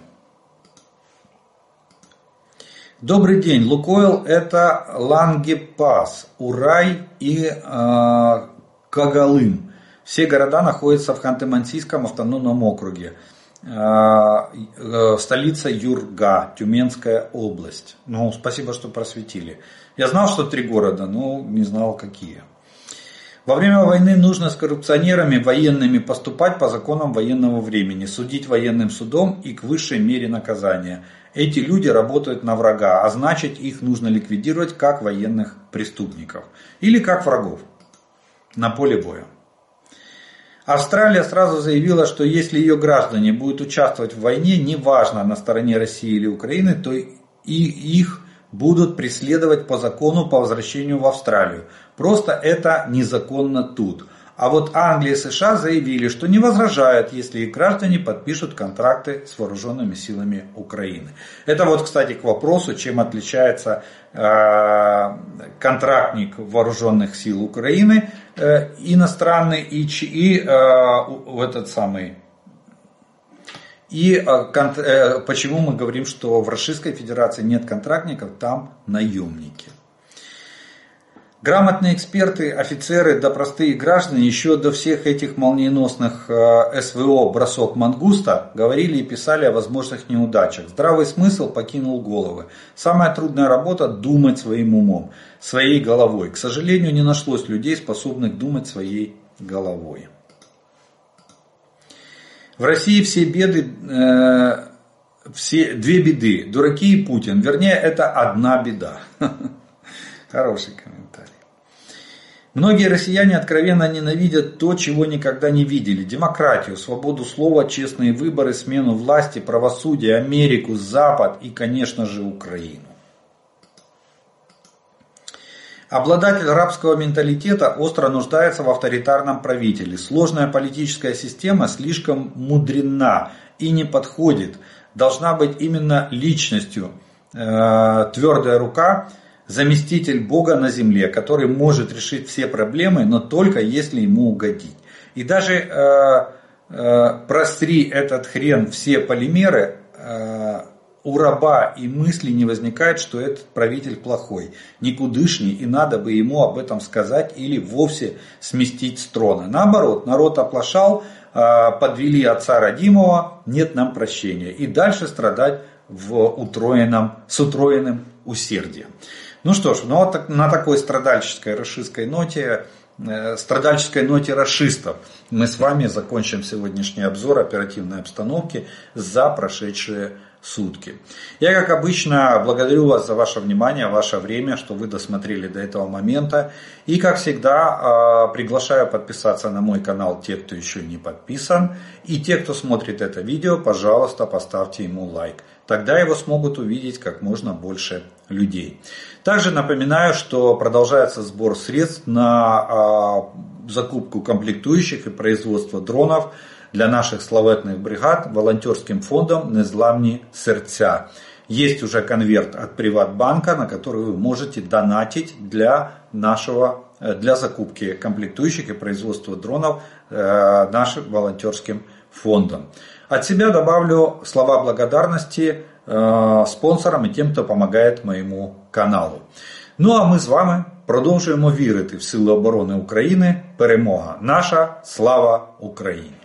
Добрый день, Лукойл это Лангепас, Урай и э, Кагалым. Все города находятся в Ханты-Мансийском автономном округе. Э, э, столица Юрга, Тюменская область. Ну, спасибо, что просветили. Я знал, что три города, но не знал, какие. Во время войны нужно с коррупционерами военными поступать по законам военного времени, судить военным судом и к высшей мере наказания. Эти люди работают на врага, а значит их нужно ликвидировать как военных преступников или как врагов на поле боя. Австралия сразу заявила, что если ее граждане будут участвовать в войне, неважно на стороне России или Украины, то и их будут преследовать по закону по возвращению в Австралию. Просто это незаконно тут. А вот Англия и США заявили, что не возражают, если их граждане подпишут контракты с вооруженными силами Украины. Это вот, кстати, к вопросу, чем отличается э, контрактник вооруженных сил Украины э, иностранный и, и э, этот самый и э, почему мы говорим, что в Российской Федерации нет контрактников, там наемники. Грамотные эксперты, офицеры да простые граждане еще до всех этих молниеносных э, СВО «Бросок Мангуста» говорили и писали о возможных неудачах. Здравый смысл покинул головы. Самая трудная работа – думать своим умом, своей головой. К сожалению, не нашлось людей, способных думать своей головой. В России все беды, э, все, две беды. Дураки и Путин. Вернее, это одна беда. Хороший комментарий. Многие россияне откровенно ненавидят то, чего никогда не видели. Демократию, свободу слова, честные выборы, смену власти, правосудие, Америку, Запад и, конечно же, Украину. Обладатель рабского менталитета остро нуждается в авторитарном правителе. Сложная политическая система слишком мудрена и не подходит. Должна быть именно личностью. Э, твердая рука – заместитель Бога на земле, который может решить все проблемы, но только если ему угодить. И даже э, э, простри этот хрен все полимеры, у раба и мысли не возникает, что этот правитель плохой, никудышний, и надо бы ему об этом сказать или вовсе сместить с трона. Наоборот, народ оплошал, э, подвели отца родимого, нет нам прощения. И дальше страдать в утроенном, с утроенным усердием. Ну что ж, ну вот на такой страдальческой расистской ноте, э, страдальческой ноте расистов мы с вами закончим сегодняшний обзор оперативной обстановки за прошедшие сутки. Я, как обычно, благодарю вас за ваше внимание, ваше время, что вы досмотрели до этого момента. И, как всегда, э, приглашаю подписаться на мой канал те, кто еще не подписан. И те, кто смотрит это видео, пожалуйста, поставьте ему лайк. Тогда его смогут увидеть как можно больше людей. Также напоминаю, что продолжается сбор средств на а, закупку комплектующих и производство дронов для наших славетных бригад волонтерским фондом «Незламні сердца». Есть уже конверт от Приватбанка, на который вы можете донатить для, нашего, э, для закупки комплектующих и производства дронов э, нашим волонтерским фондом. От себя добавлю слова благодарности Е, спонсорам і тим, хто допомагає моєму каналу. Ну а ми з вами продовжуємо вірити в Сили оборони України. Перемога наша! Слава Україні!